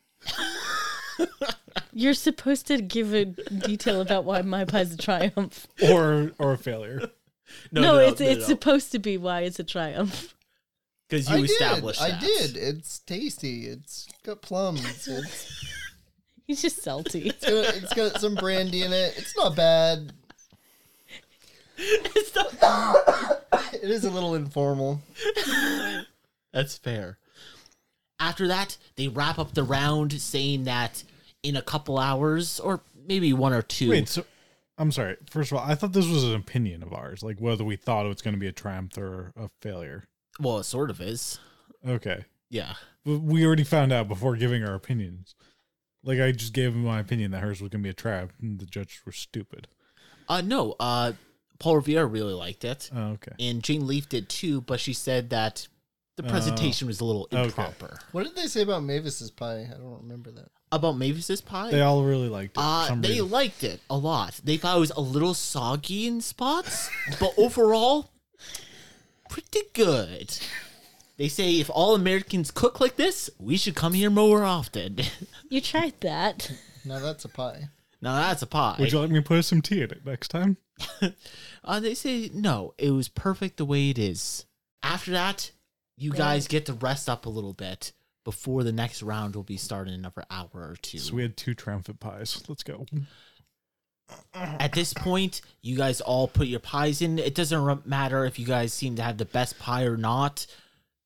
You're supposed to give a detail about why my pie's a triumph. or or a failure. No, it's it's supposed to be why it's a triumph. Because I you did. established I did. It's tasty. It's got plums. It's He's just salty. it's got, it's got some brandy in it. It's not bad. It's not- It is a little informal. That's fair. After that, they wrap up the round saying that in a couple hours, or maybe one or two. Wait, so I'm sorry. First of all, I thought this was an opinion of ours, like whether we thought it was going to be a triumph or a failure. Well, it sort of is. Okay, Yeah. But we already found out before giving our opinions. Like I just gave my opinion that hers was going to be a trap, and the judges were stupid. Uh, no. Uh, Paul Revere really liked it, Oh, okay. and Jane Leaf did too. But she said that the presentation was a little okay. improper. What did they say about Mavis's pie? I don't remember that. About Mavis's pie. They all really liked it. for Uh, they reason. liked it a lot. They thought it was a little soggy in spots, but overall, pretty good. They say if all Americans cook like this, we should come here more often. You tried that. Now that's a pie. now that's a pie. Would you like me to put some tea in it next time? uh, they say no, it was perfect the way it is. After that, you guys get to rest up a little bit before the next round will be starting in another hour or two. So we had two triumphant pies. Let's go. At this point, you guys all put your pies in. It doesn't matter if you guys seem to have the best pie or not.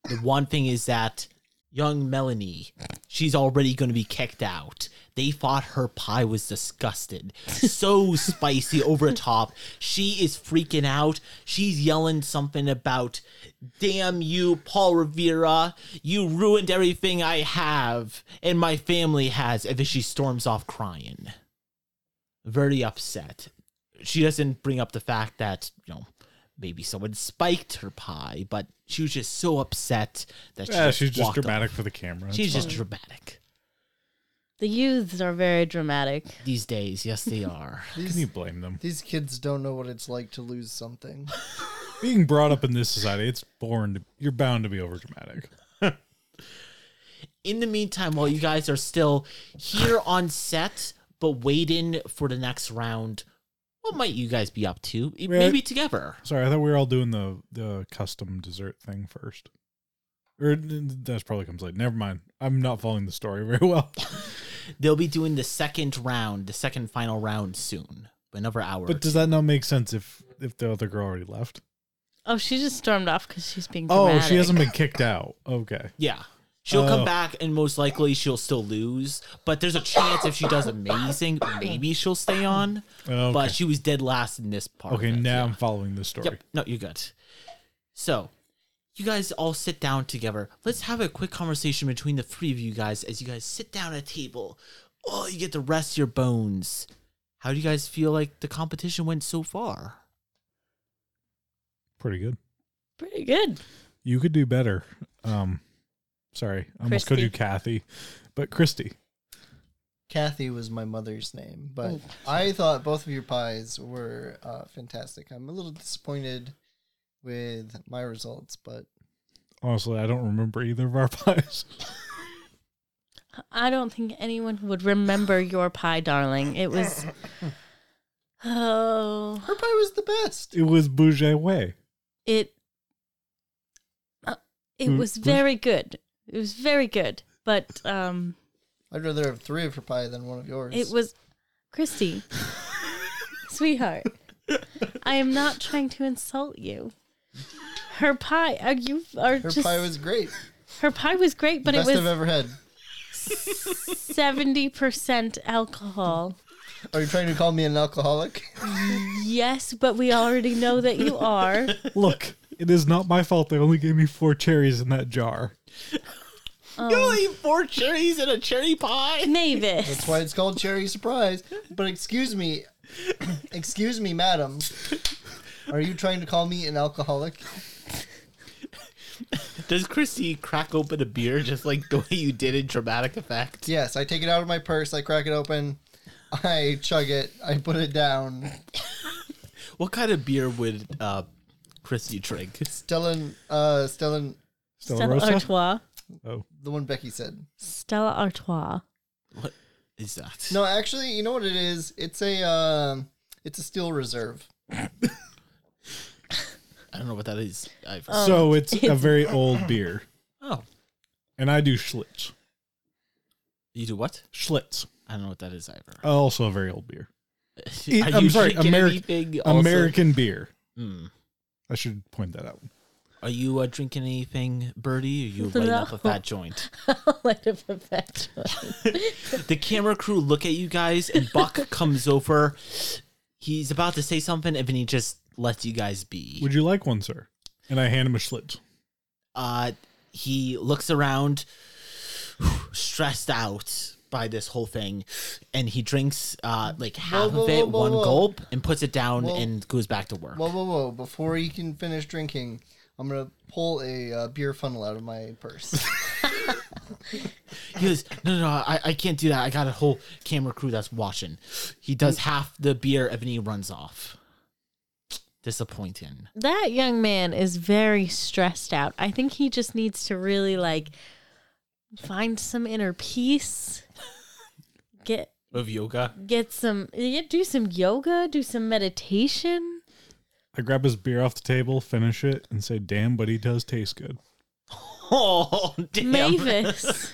The one thing is that young Melanie, she's already going to be kicked out. They thought her pie was disgusted. So spicy over the top. She is freaking out. She's yelling something about, damn you, Paul Revere. You ruined everything I have and my family has. And then she storms off crying very upset. She doesn't bring up the fact that, you know, maybe someone spiked her pie, but she was just so upset that she Yeah, just she's just dramatic off. for the camera. It's She's just fine. dramatic. The youths are very dramatic. These days, yes, they are. Can you blame them? these kids don't know what it's like to lose something. Being brought up in this society, it's born to. You're bound to be over dramatic. In the meantime, while you guys are still here on set, but waiting for the next round, what might you guys be up to? Maybe together. Sorry, I thought we were all doing the the custom dessert thing first. Or that probably comes late. Never mind. I'm not following the story very well. They'll be doing the second round, the second final round soon. Another hour. But does that not make sense if if the other girl already left? Oh, she just stormed off because she's being Oh, she hasn't been kicked out. Okay. Yeah. She'll Oh. come back and most likely she'll still lose. But there's a chance if she does amazing, maybe she'll stay on. Okay. But she was dead last in this part. okay, now yeah. I'm following the story. Yep. No, you're good. So, you guys all sit down together. Let's have a quick conversation between the three of you guys as you guys sit down at a table. Oh, you get to rest your bones. How do you guys feel like the competition went so far? Pretty good. pretty good. You could do better. Um sorry. I almost called you Kathy. But Christy. Kathy was my mother's name, but Oh. I thought both of your pies were uh, fantastic. I'm a little disappointed with my results, but Honestly, I don't remember either of our pies. I don't think anyone would remember your pie, darling. It was. Oh, Her pie was the best. It was Bougie Way. it. Uh, it Mm, was very good. It was very good, but um, I'd rather have three of her pie than one of yours. it was, Christy, sweetheart. I am not trying to insult you. Her pie, uh, you are her just. pie was great. her pie was great, but Best it was I've ever had. seventy percent alcohol. Are you trying to call me an alcoholic? Yes, but we already know that you are. Look, it is not my fault they only gave me four cherries in that jar. Um, You only eat four cherries in a cherry pie. Mavis. That's why it's called cherry surprise. But excuse me, excuse me, madam. Are you trying to call me an alcoholic? Does Christy crack open a beer just like the way you did in dramatic effect? Yes, I take it out of my purse, I crack it open, I chug it, I put it down. What kind of beer would uh, Christy drink? Stellan, uh, Stellan, Stella Stella Rosa? Artois. Oh, the one Becky said. Stella Artois. What is that? No, actually, you know what it is? It's a, um, it's a steel reserve. I don't know what that is. I've... Um, so it's, a it's- very old beer, oh, and I do Schlitz. you do what? Schlitz, I don't know what that is either. also a very old beer. Are I'm sorry, drinking Ameri- American beer. Hmm. I should point that out. Are you uh, drinking anything, Birdie? Or you lighting up a fat joint? Light of a fat joint. the camera crew look at you guys, and Buck comes over. He's about to say something, and then he just lets you guys be. Would you like one, sir? And I hand him a Schlitz. uh, he looks around, stressed out by this whole thing, and he drinks uh, like half whoa, of it, whoa, whoa, one whoa. gulp, and puts it down Whoa. and goes back to work. Whoa, whoa, whoa. Before he can finish drinking, I'm going to pull a uh, beer funnel out of my purse. He goes, no, no, no, I, I can't do that. I got a whole camera crew that's watching. He does half the beer, and he runs off. Disappointing. That young man is very stressed out. I think he just needs to really like find some inner peace. Get Of yoga. get some yeah, do some yoga, do some meditation. I grab his beer off the table, finish it, and say, "Damn, but he does taste good." Oh, damn. Mavis.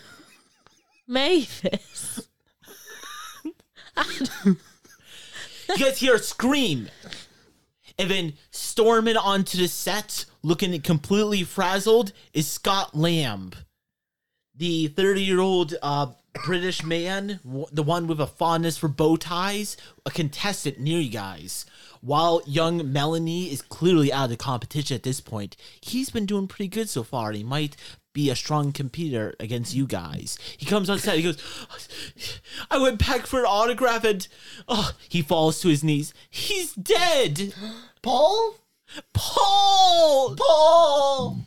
Mavis. you guys hear a scream and then storming onto the set looking completely frazzled is scott lamb the 30 year old uh, british man w- the one with a fondness for bow ties a contestant near you guys while young melanie is clearly out of the competition at this point he's been doing pretty good so far and he might be a strong competitor against you guys. He comes on set. He goes, "I went back for an autograph, and oh, he falls to his knees. He's dead, Paul? Paul, Paul."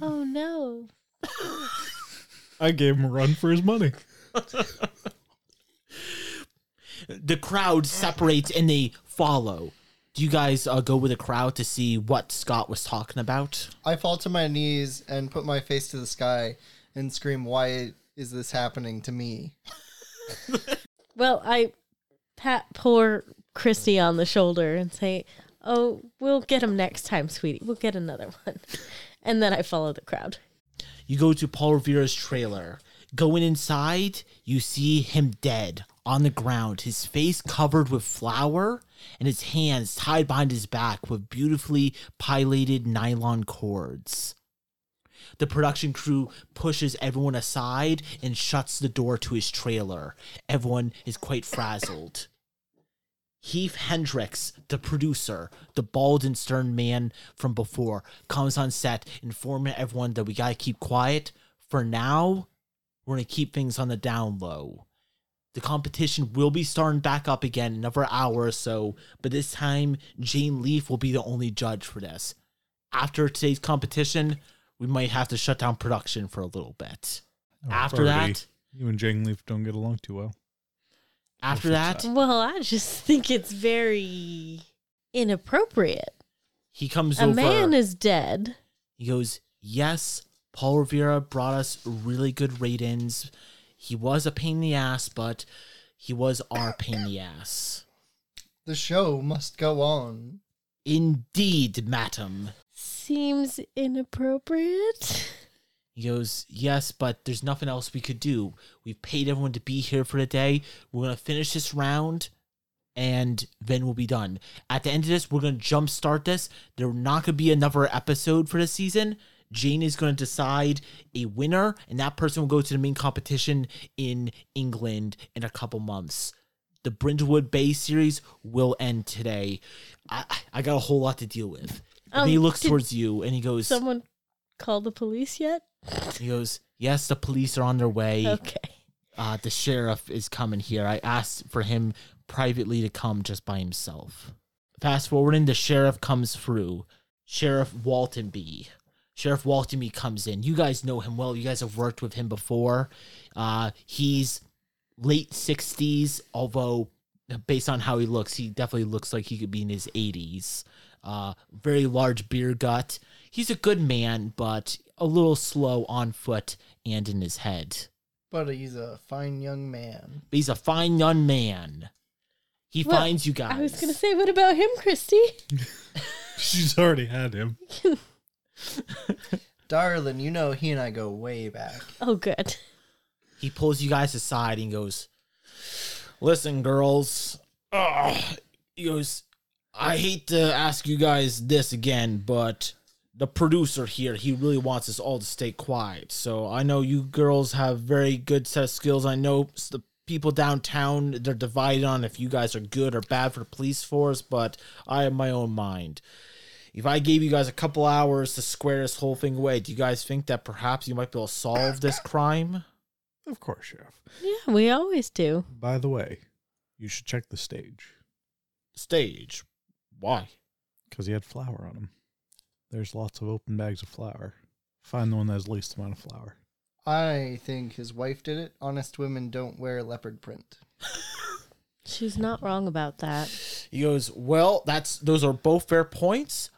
Oh no. I gave him a run for his money. The crowd separates and they follow. Do you guys uh, go with the crowd to see what Scott was talking about? I fall to my knees and put my face to the sky and scream, Why is this happening to me? Well, I pat poor Christy on the shoulder and say, "Oh, we'll get him next time, sweetie. We'll get another one." And then I follow the crowd. You go to Paul Revere's trailer. Going inside, you see him dead on the ground, his face covered with flour and his hands tied behind his back with beautifully pilated nylon cords. The production crew pushes everyone aside and shuts the door to his trailer. Everyone is quite frazzled. Heath Hendricks, the producer, the bald and stern man from before, comes on set informing everyone that we gotta keep quiet. For now, we're gonna keep things on the down low. The competition will be starting back up again in another hour or so, but this time Jane Leaf will be the only judge for this. After today's competition, we might have to shut down production for a little bit. Oh, After Birdie, that, you and Jane Leaf don't get along too well. after fix that, Well, I just think it's very inappropriate. he comes A over. man is dead. He goes, Yes, Paul Rivera brought us really good ratings. He was a pain in the ass, but he was our pain in the ass. The show must go on. Indeed, madam. Seems inappropriate. He goes, Yes, but there's nothing else we could do. We've paid everyone to be here for the day. We're going to finish this round and then we'll be done. At the end of this, we're going to jumpstart this. There's not going to be another episode for the season. Jane is going to decide a winner, and that person will go to the main competition in England in a couple months. The Brindlewood Bay series will end today. I, I got a whole lot to deal with. And Um, he looks towards you and he goes, Someone call the police yet? he goes, Yes, the police are on their way. Okay. Uh, the sheriff is coming here. I asked for him privately to come just by himself. Fast forwarding, the sheriff comes through. Sheriff Waltonby. Sheriff Waltonby comes in. You guys know him well. You guys have worked with him before. Uh, he's late 60s, although based on how he looks, he definitely looks like he could be in his 80s. Uh, very large beer gut. He's a good man, but a little slow on foot and in his head. But he's a fine young man. But he's a fine young man. He Well, finds you guys. I was gonna say, what about him, Christy? She's already had him. Darlin, you know he and I go way back. Oh, good. he pulls you guys aside and goes, "Listen, girls." Ugh. He goes, "I hate to ask you guys this again, but the producer here, he really wants us all to stay quiet. So I know you girls have very good set of skills. I know the people downtown they're divided on if you guys are good or bad for the police force, but I have my own mind." If I gave you guys a couple hours to square this whole thing away, do you guys think that perhaps you might be able to solve this crime? Of course, Sheriff. Yeah, we always do. By the way, you should check the stage Stage. Why? because he had flour on him. There's lots of open bags of flour. Find the one that has least amount of flour. I think his wife did it. Honest women don't wear leopard print. She's not wrong about that. He goes, Well, that's those are both fair points,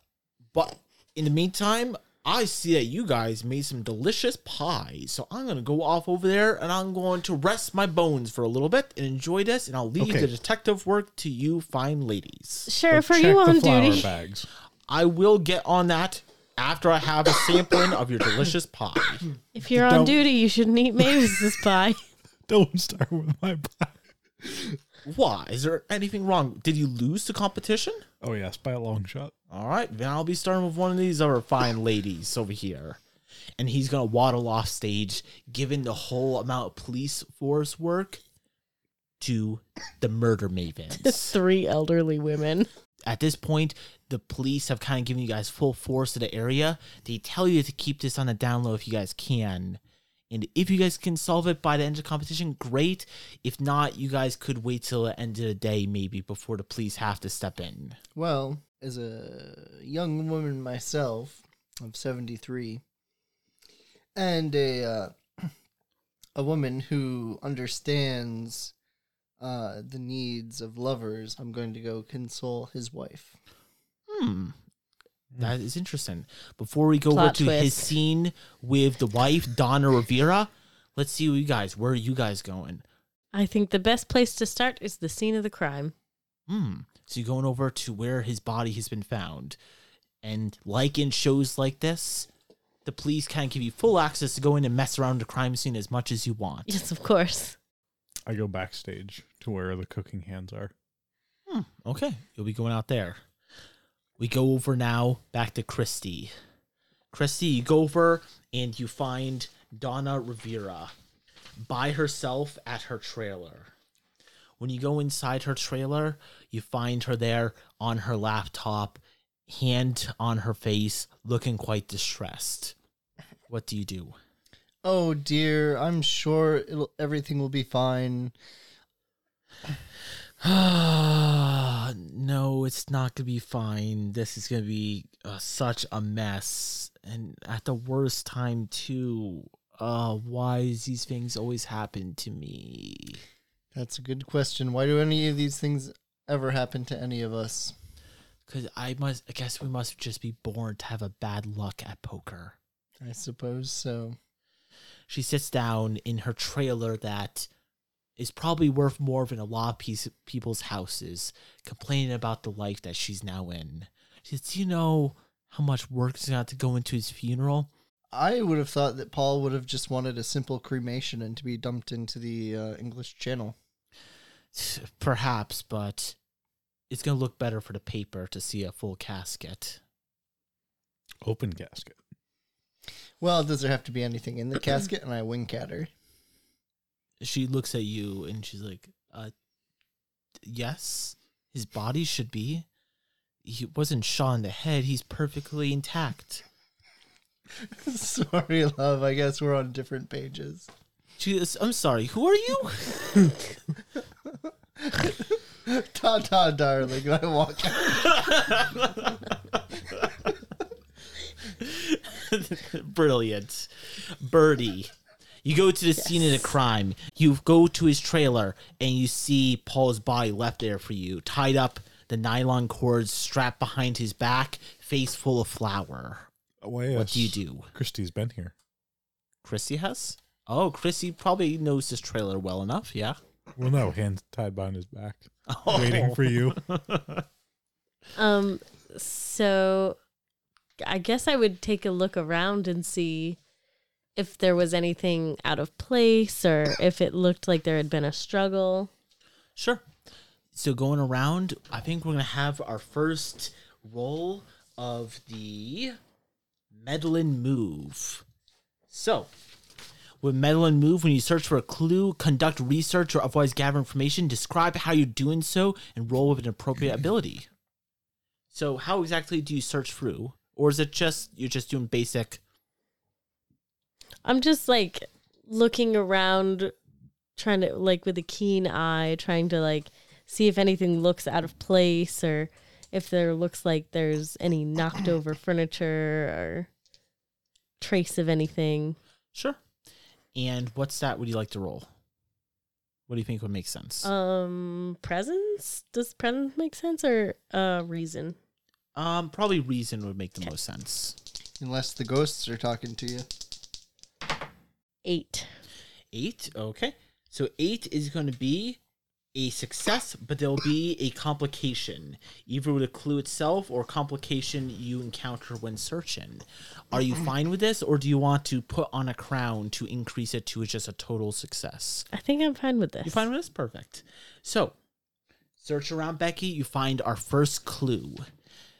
but in the meantime, I see that you guys made some delicious pies. So I'm gonna go off over there and I'm going to rest my bones for a little bit and enjoy this, and I'll leave Okay. the detective work to you fine ladies. Sheriff, But are check you the on flour duty? bags. I will get on that after I have a sampling of your delicious pie. If you're on Don't- duty, you shouldn't eat Mavis's pie. Don't start with my pie. Why? Is there anything wrong? Did you lose the competition? Oh yes, by a long shot. All right, then I'll be starting with one of these other fine ladies over here. And he's gonna waddle off stage, giving the whole amount of police force work to the murder mavens. Three elderly women. At this point, the police have kind of given you guys full force to the area. They tell you to keep this on the down low if you guys can. And if you guys can solve it by the end of the competition, great. If not, you guys could wait till the end of the day, maybe, before the police have to step in. Well, as a young woman myself, I'm 73, and a uh, a woman who understands uh, the needs of lovers, I'm going to go console his wife. Hmm. That is interesting. Before we go over Plot to his scene with the wife, Donna Rivera, let's see you guys. Where are you guys going? I think the best place to start is the scene of the crime. Hmm. So you're going over to where his body has been found. And like in shows like this, the police can give you full access to go in and mess around the crime scene as much as you want. Yes, of course. I go backstage to where the cooking hands are. Hmm. Okay. You'll be going out there. We go over now back to Christy. Christy, you go over and you find Donna Rivera by herself at her trailer. When you go inside her trailer, you find her there on her laptop, hand on her face, looking quite distressed. What do you do? Oh dear, I'm sure everything will be fine. no, it's not gonna be fine. This is gonna be uh, such a mess, and at the worst time too. Uh, why does these things always happen to me? That's a good question. Why do any of these things ever happen to any of us? Because I must, I guess we must just be born to have a bad luck at poker. I suppose so. She sits down in her trailer that is probably worth more than a lot of piece, people's houses, complaining about the life that she's now in. She says, Do you know how much work is going to to go into his funeral? I would have thought that Paul would have just wanted a simple cremation and to be dumped into the uh, English Channel. Perhaps, but it's going to look better for the paper to see a full casket. Open casket. Well, does there have to be anything in the casket? And I wink at her. She looks at you and she's like, uh, Yes, his body should be. He wasn't shot in the head. He's perfectly intact. Sorry, love. I guess we're on different pages. Is, I'm sorry, who are you? Ta ta, darling. I walk out. Brilliant. Birdie. You go to the scene of the crime. You go to his trailer and you see Paul's body left there for you, tied up, the nylon cords strapped behind his back, face full of flour. Oh, yes. What do you do? Christy's been here. Christy has? Oh, Christy probably knows this trailer well enough, yeah. Well, no, hands tied behind his back, waiting for you. Um, so I guess I would take a look around and see if there was anything out of place or if it looked like there had been a struggle. Sure. So going around, I think we're gonna have our first roll of the meddling move. So, with meddling move, when you search for a clue, conduct research, or otherwise gather information, describe how you're doing so, and roll with an appropriate mm-hmm. ability. So, how exactly do you search through, or is it just you're just doing basic? I'm just like looking around, trying to like with a keen eye, trying to like see if anything looks out of place or if there looks like there's any knocked over furniture or trace of anything. Sure. And what stat would you like to roll? What do you think would make sense? Um, presence? Does presence make sense or uh reason? Um, probably reason would make the most sense. Unless the ghosts are talking to you. Eight. Eight, okay. So eight is going to be a success, but there will be a complication, either with a clue itself or complication you encounter when searching. Are you fine with this, or do you want to put on a crown to increase it to just a total success? I think I'm fine with this. You fine with this? Perfect. So, search around Becky. You find our first clue.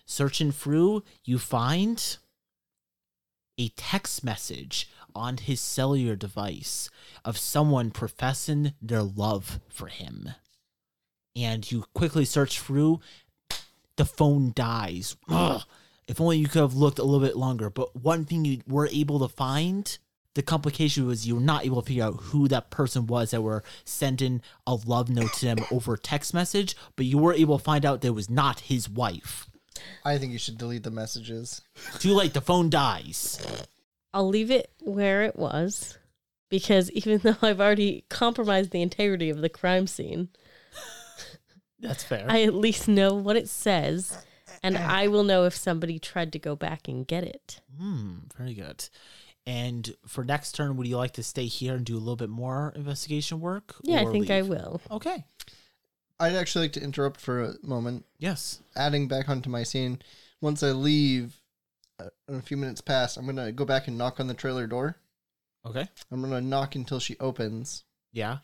Searching through, you find a text message on his cellular device of someone professing their love for him. And you quickly search through, the phone dies. Ugh. If only you could have looked a little bit longer. But one thing you were able to find, the complication was you were not able to figure out who that person was that were sending a love note to them over text message, but you were able to find out that it was not his wife. I think you should delete the messages. Too late, the phone dies. I'll leave it where it was because even though I've already compromised the integrity of the crime scene, That's fair. I at least know what it says and I will know if somebody tried to go back and get it. Hmm, very good. And for next turn, would you like to stay here and do a little bit more investigation work? Yeah, I or think I will. Okay. I'd actually like to interrupt for a moment. Yes. Adding back onto my scene. Once I leave, uh, in a few minutes pass, I'm to go back and knock on the trailer door. Okay. I'm to knock until she opens. Yeah.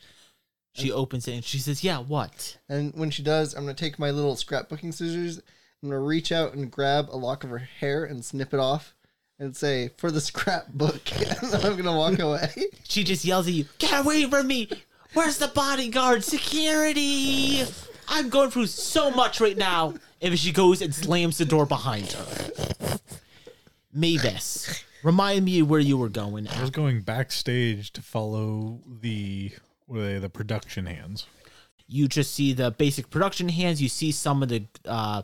She opens it and she says, "Yeah, what?" And when she does, I'm to take my little scrapbooking scissors. I'm to reach out and grab a lock of her hair and snip it off and say, for the scrapbook. and then I'm to walk away. She just yells at you, "Get away from me! Where's the bodyguard? Security! I'm going through so much right now." And she goes and slams the door behind her. Mavis, remind me where you were going. I was going backstage to follow the what are they, the production hands. you just see the basic production hands. You see some of the uh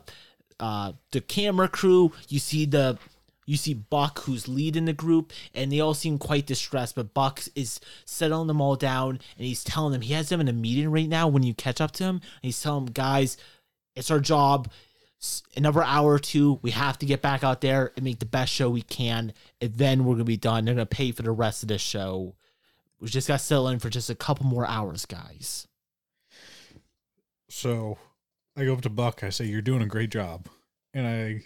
uh the camera crew. You see the you see buck who's leading the group and they all seem quite distressed but buck is settling them all down and he's telling them he has them in a meeting right now when you catch up to him. And he's telling them guys it's our job another hour or two. We have to get back out there and make the best show we can, and then we're gonna be done. They're gonna pay for the rest of the show. We just got to settle in for just a couple more hours, guys. So I go up to Buck. I say, "You're doing a great job," and I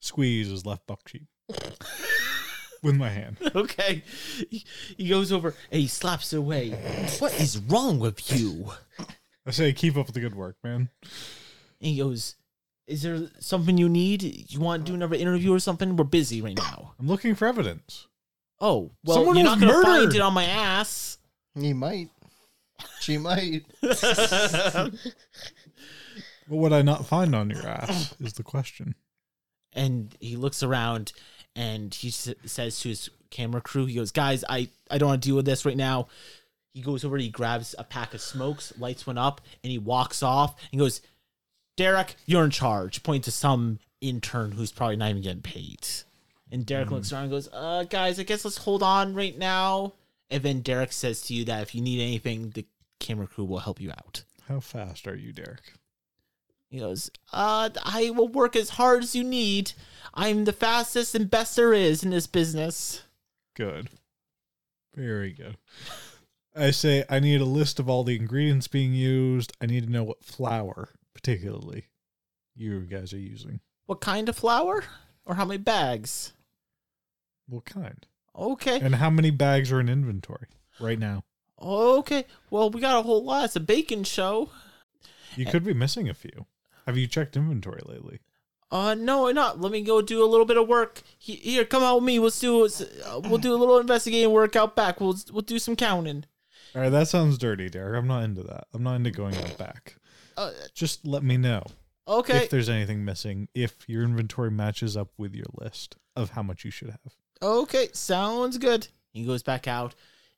squeeze his left buck cheek with my hand. okay. He, he goes over and he slaps it away. What is wrong with you? I say, "Keep up the good work, man." And he goes, Is there something you need? You want to do another interview or something? We're busy right now. I'm looking for evidence. Oh, well, Someone you're was not going to find it on my ass. He might. She might. What would I not find on your ass? Is the question. and he looks around and he s- says to his camera crew, he goes, "Guys, I I don't want to deal with this right now." He goes over, he grabs a pack of smokes, lights one up, and he walks off and goes, "Derek, you're in charge." Point to some intern who's probably not even getting paid. And Derek looks around and goes, "Uh, guys, I guess let's hold on right now." And then Derek says to you that if you need anything, the camera crew will help you out. How fast are you, Derek? He goes, uh, I will work as hard as you need. I'm the fastest and best there is in this business. Good. Very good. I say I need a list of all the ingredients being used. I need to know what flour, particularly, you guys are using. What kind of flour? Or how many bags? What kind? Okay. And how many bags are in inventory right now? Okay. Well, we got a whole lot. It's a bacon show. You could be missing a few. Have you checked inventory lately? Uh, no, not. Let me go do a little bit of work. Here, come out with me. Let's do. Uh, we'll do a little investigating work out back. We'll we'll do some counting. All right, that sounds dirty, Derek. I'm not into that. I'm not into going out back. Uh, Just let me know okay. if there's anything missing, if your inventory matches up with your list of how much you should have. Okay, sounds good. He goes back out.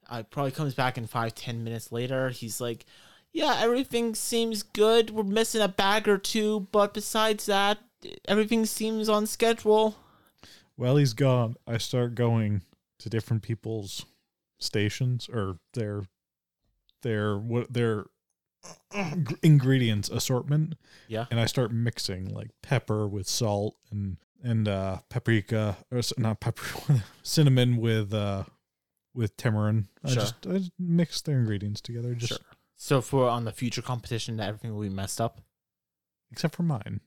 Uh, probably comes back in five, ten minutes later. He's like, "Yeah, everything seems good. We're missing a bag or two, but besides that, everything seems on schedule." While he's gone, I start going to different people's stations or their their what their ingredients assortment, Yeah. and I start mixing like pepper with salt and and uh paprika or not paprika cinnamon with uh with tamarind. I just I just mix their ingredients together, just Sure. So for on the future competition, that everything will be messed up. except for mine.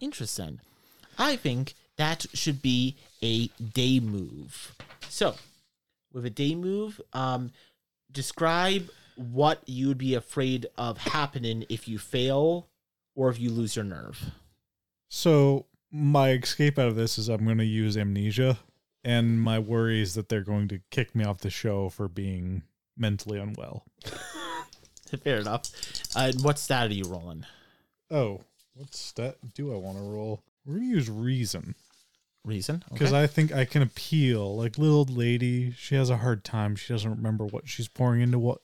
Interesting. I think that should be a day move. So, with a day move, um, describe what you would be afraid of happening if you fail or if you lose your nerve. So my escape out of this is I'm going to use amnesia, and my worry is that they're going to kick me off the show for being mentally unwell. Fair enough. Uh, what stat are you rolling? Oh, what stat do I want to roll? We're going to use reason Reason? because I think I can appeal. Like little old lady, she has a hard time. She doesn't remember what she's pouring into what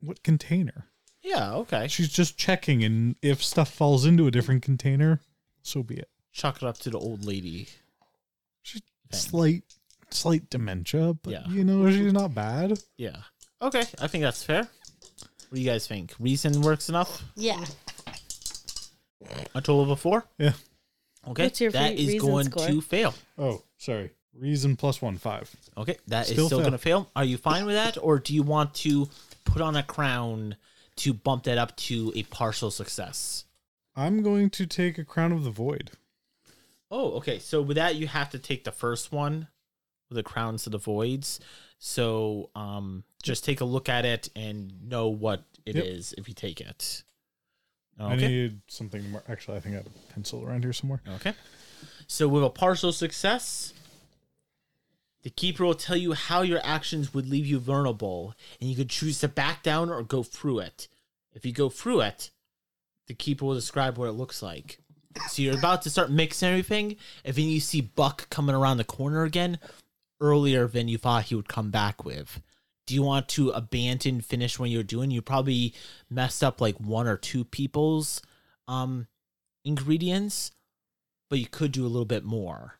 what what container. yeah, okay. She's just checking, and if stuff falls into a different container, so be it. Chalk it up to the old lady. She's Thing. slight slight dementia, but Yeah. you know she's not bad. Yeah. Okay, I think that's fair. What do you guys think? Reason works enough? Yeah. A total of a four? Yeah. Okay, What's your that free is reason going score? to fail. Oh, sorry. Reason plus one five. Okay, that is Still still fail. going to fail. Are you fine with that, or do you want to put on a crown to bump that up to a partial success? I'm going to take a crown of the void. Oh, okay. So with that, you have to take the first one the crowns of the voids. So um, just take a look at it and know what it is Yep. if you take it. I need something more. Actually, I think I have a pencil around here somewhere. Okay. So with a partial success, the keeper will tell you how your actions would leave you vulnerable, and you could choose to back down or go through it. If you go through it, the keeper will describe what it looks like. So you're about to start mixing everything, and then you see Buck coming around the corner again earlier than you thought he would come back with. Do you want to abandon finish what you're doing? You probably messed up like one or two people's um ingredients but you could do a little bit more.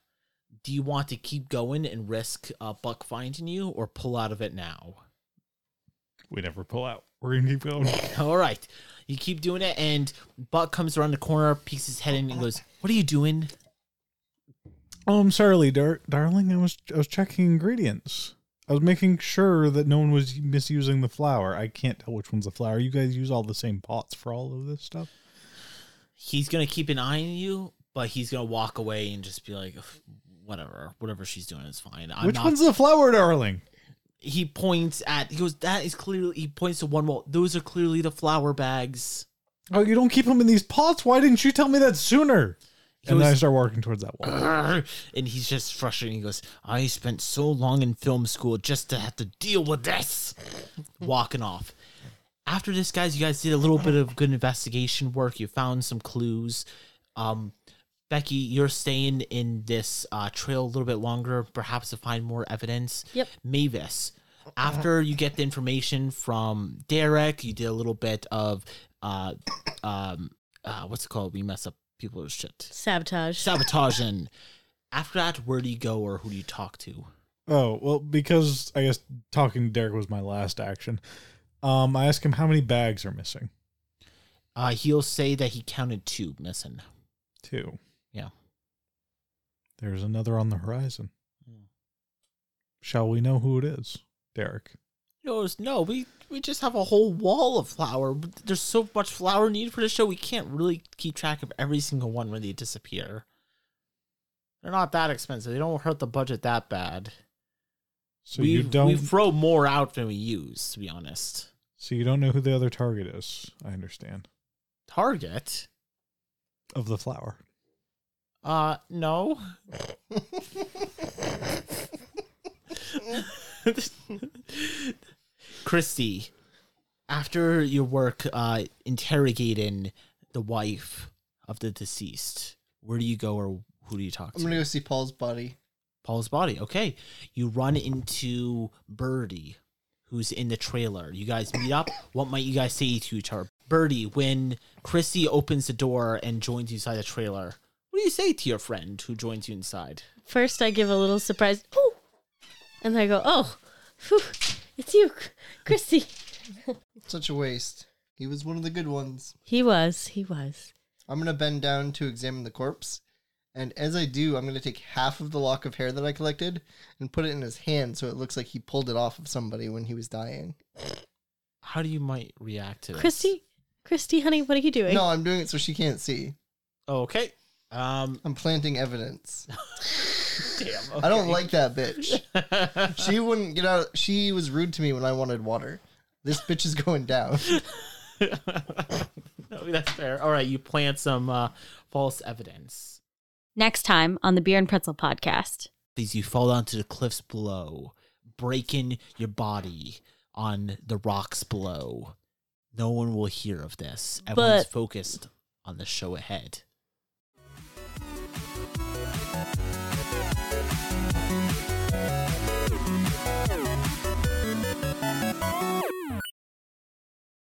Do you want to keep going and risk uh, Buck finding you, or pull out of it now? We never pull out. We're gonna keep going. All right, you keep doing it, and Buck comes around the corner, peeks his head in, and goes, What are you doing? Oh, I'm sorry, dar- darling. I was I was checking ingredients. I was making sure that no one was misusing the flour. I can't tell which one's the flour. You guys use all the same pots for all of this stuff. He's gonna keep an eye on you, but he's gonna walk away and just be like, "Ugh, whatever, whatever she's doing is fine. I'm which not. one's the flour, darling? he points at. He goes, that is clearly. He points to one wall. Those are clearly the flour bags. Oh, you don't keep them in these pots. Why didn't you tell me that sooner? He and then I start walking towards that wall. And he's just frustrated. He goes, I spent so long in film school just to have to deal with this. Walking off. After this, guys, you guys did a little bit of good investigation work. You found some clues. Um, Becky, you're staying in this uh, trail a little bit longer, perhaps to find more evidence. Yep. Mavis, after you get the information from Derek, you did a little bit of uh, um, uh, what's it called? We mess up people's shit Sabotage. sabotaging. After that, where do you go or who do you talk to? Oh, well, because I guess talking to Derek was my last action. Um, I asked him how many bags are missing. Uh, he'll say that he counted two missing. Two. Yeah. There's another on the horizon. Hmm. Shall we know who it is, Derek? No, no, we we just have a whole wall of flour. There's so much flour needed for the show. We can't really keep track of every single one when they disappear. They're not that expensive. They don't hurt the budget that bad. So we you don't. we throw more out than we use, to be honest. So you don't know who the other target is. I understand Target? of the flour. Uh, no. Christy, after your work uh, interrogating the wife of the deceased, where do you go or who do you talk to? I'm gonna go see Paul's body. Paul's body. Okay. You run into Birdie, who's in the trailer. You guys meet up. What might you guys say to each other? Birdie, when Christy opens the door and joins you inside the trailer, you say to your friend who joins you inside? First, I give a little surprise. Oh, and I go, oh, phew, it's you, Christy. Such a waste. He was one of the good ones. He was. He was. I'm gonna bend down to examine the corpse, and as I do, I'm gonna take half of the lock of hair that I collected and put it in his hand, so it looks like he pulled it off of somebody when he was dying. How do you might react to this? Christy, Christy, honey, what are you doing? No, I'm doing it so she can't see. Okay. Um. I'm planting evidence. Damn. I don't like that bitch. She wouldn't get out. She was rude to me when I wanted water. This bitch is going down. no, that's fair. All right, you plant some uh, false evidence. Next time on the Beer and Pretzel podcast. As you fall down to the cliffs below, breaking your body on the rocks below. No one will hear of this. Everyone's But- focused on the show ahead.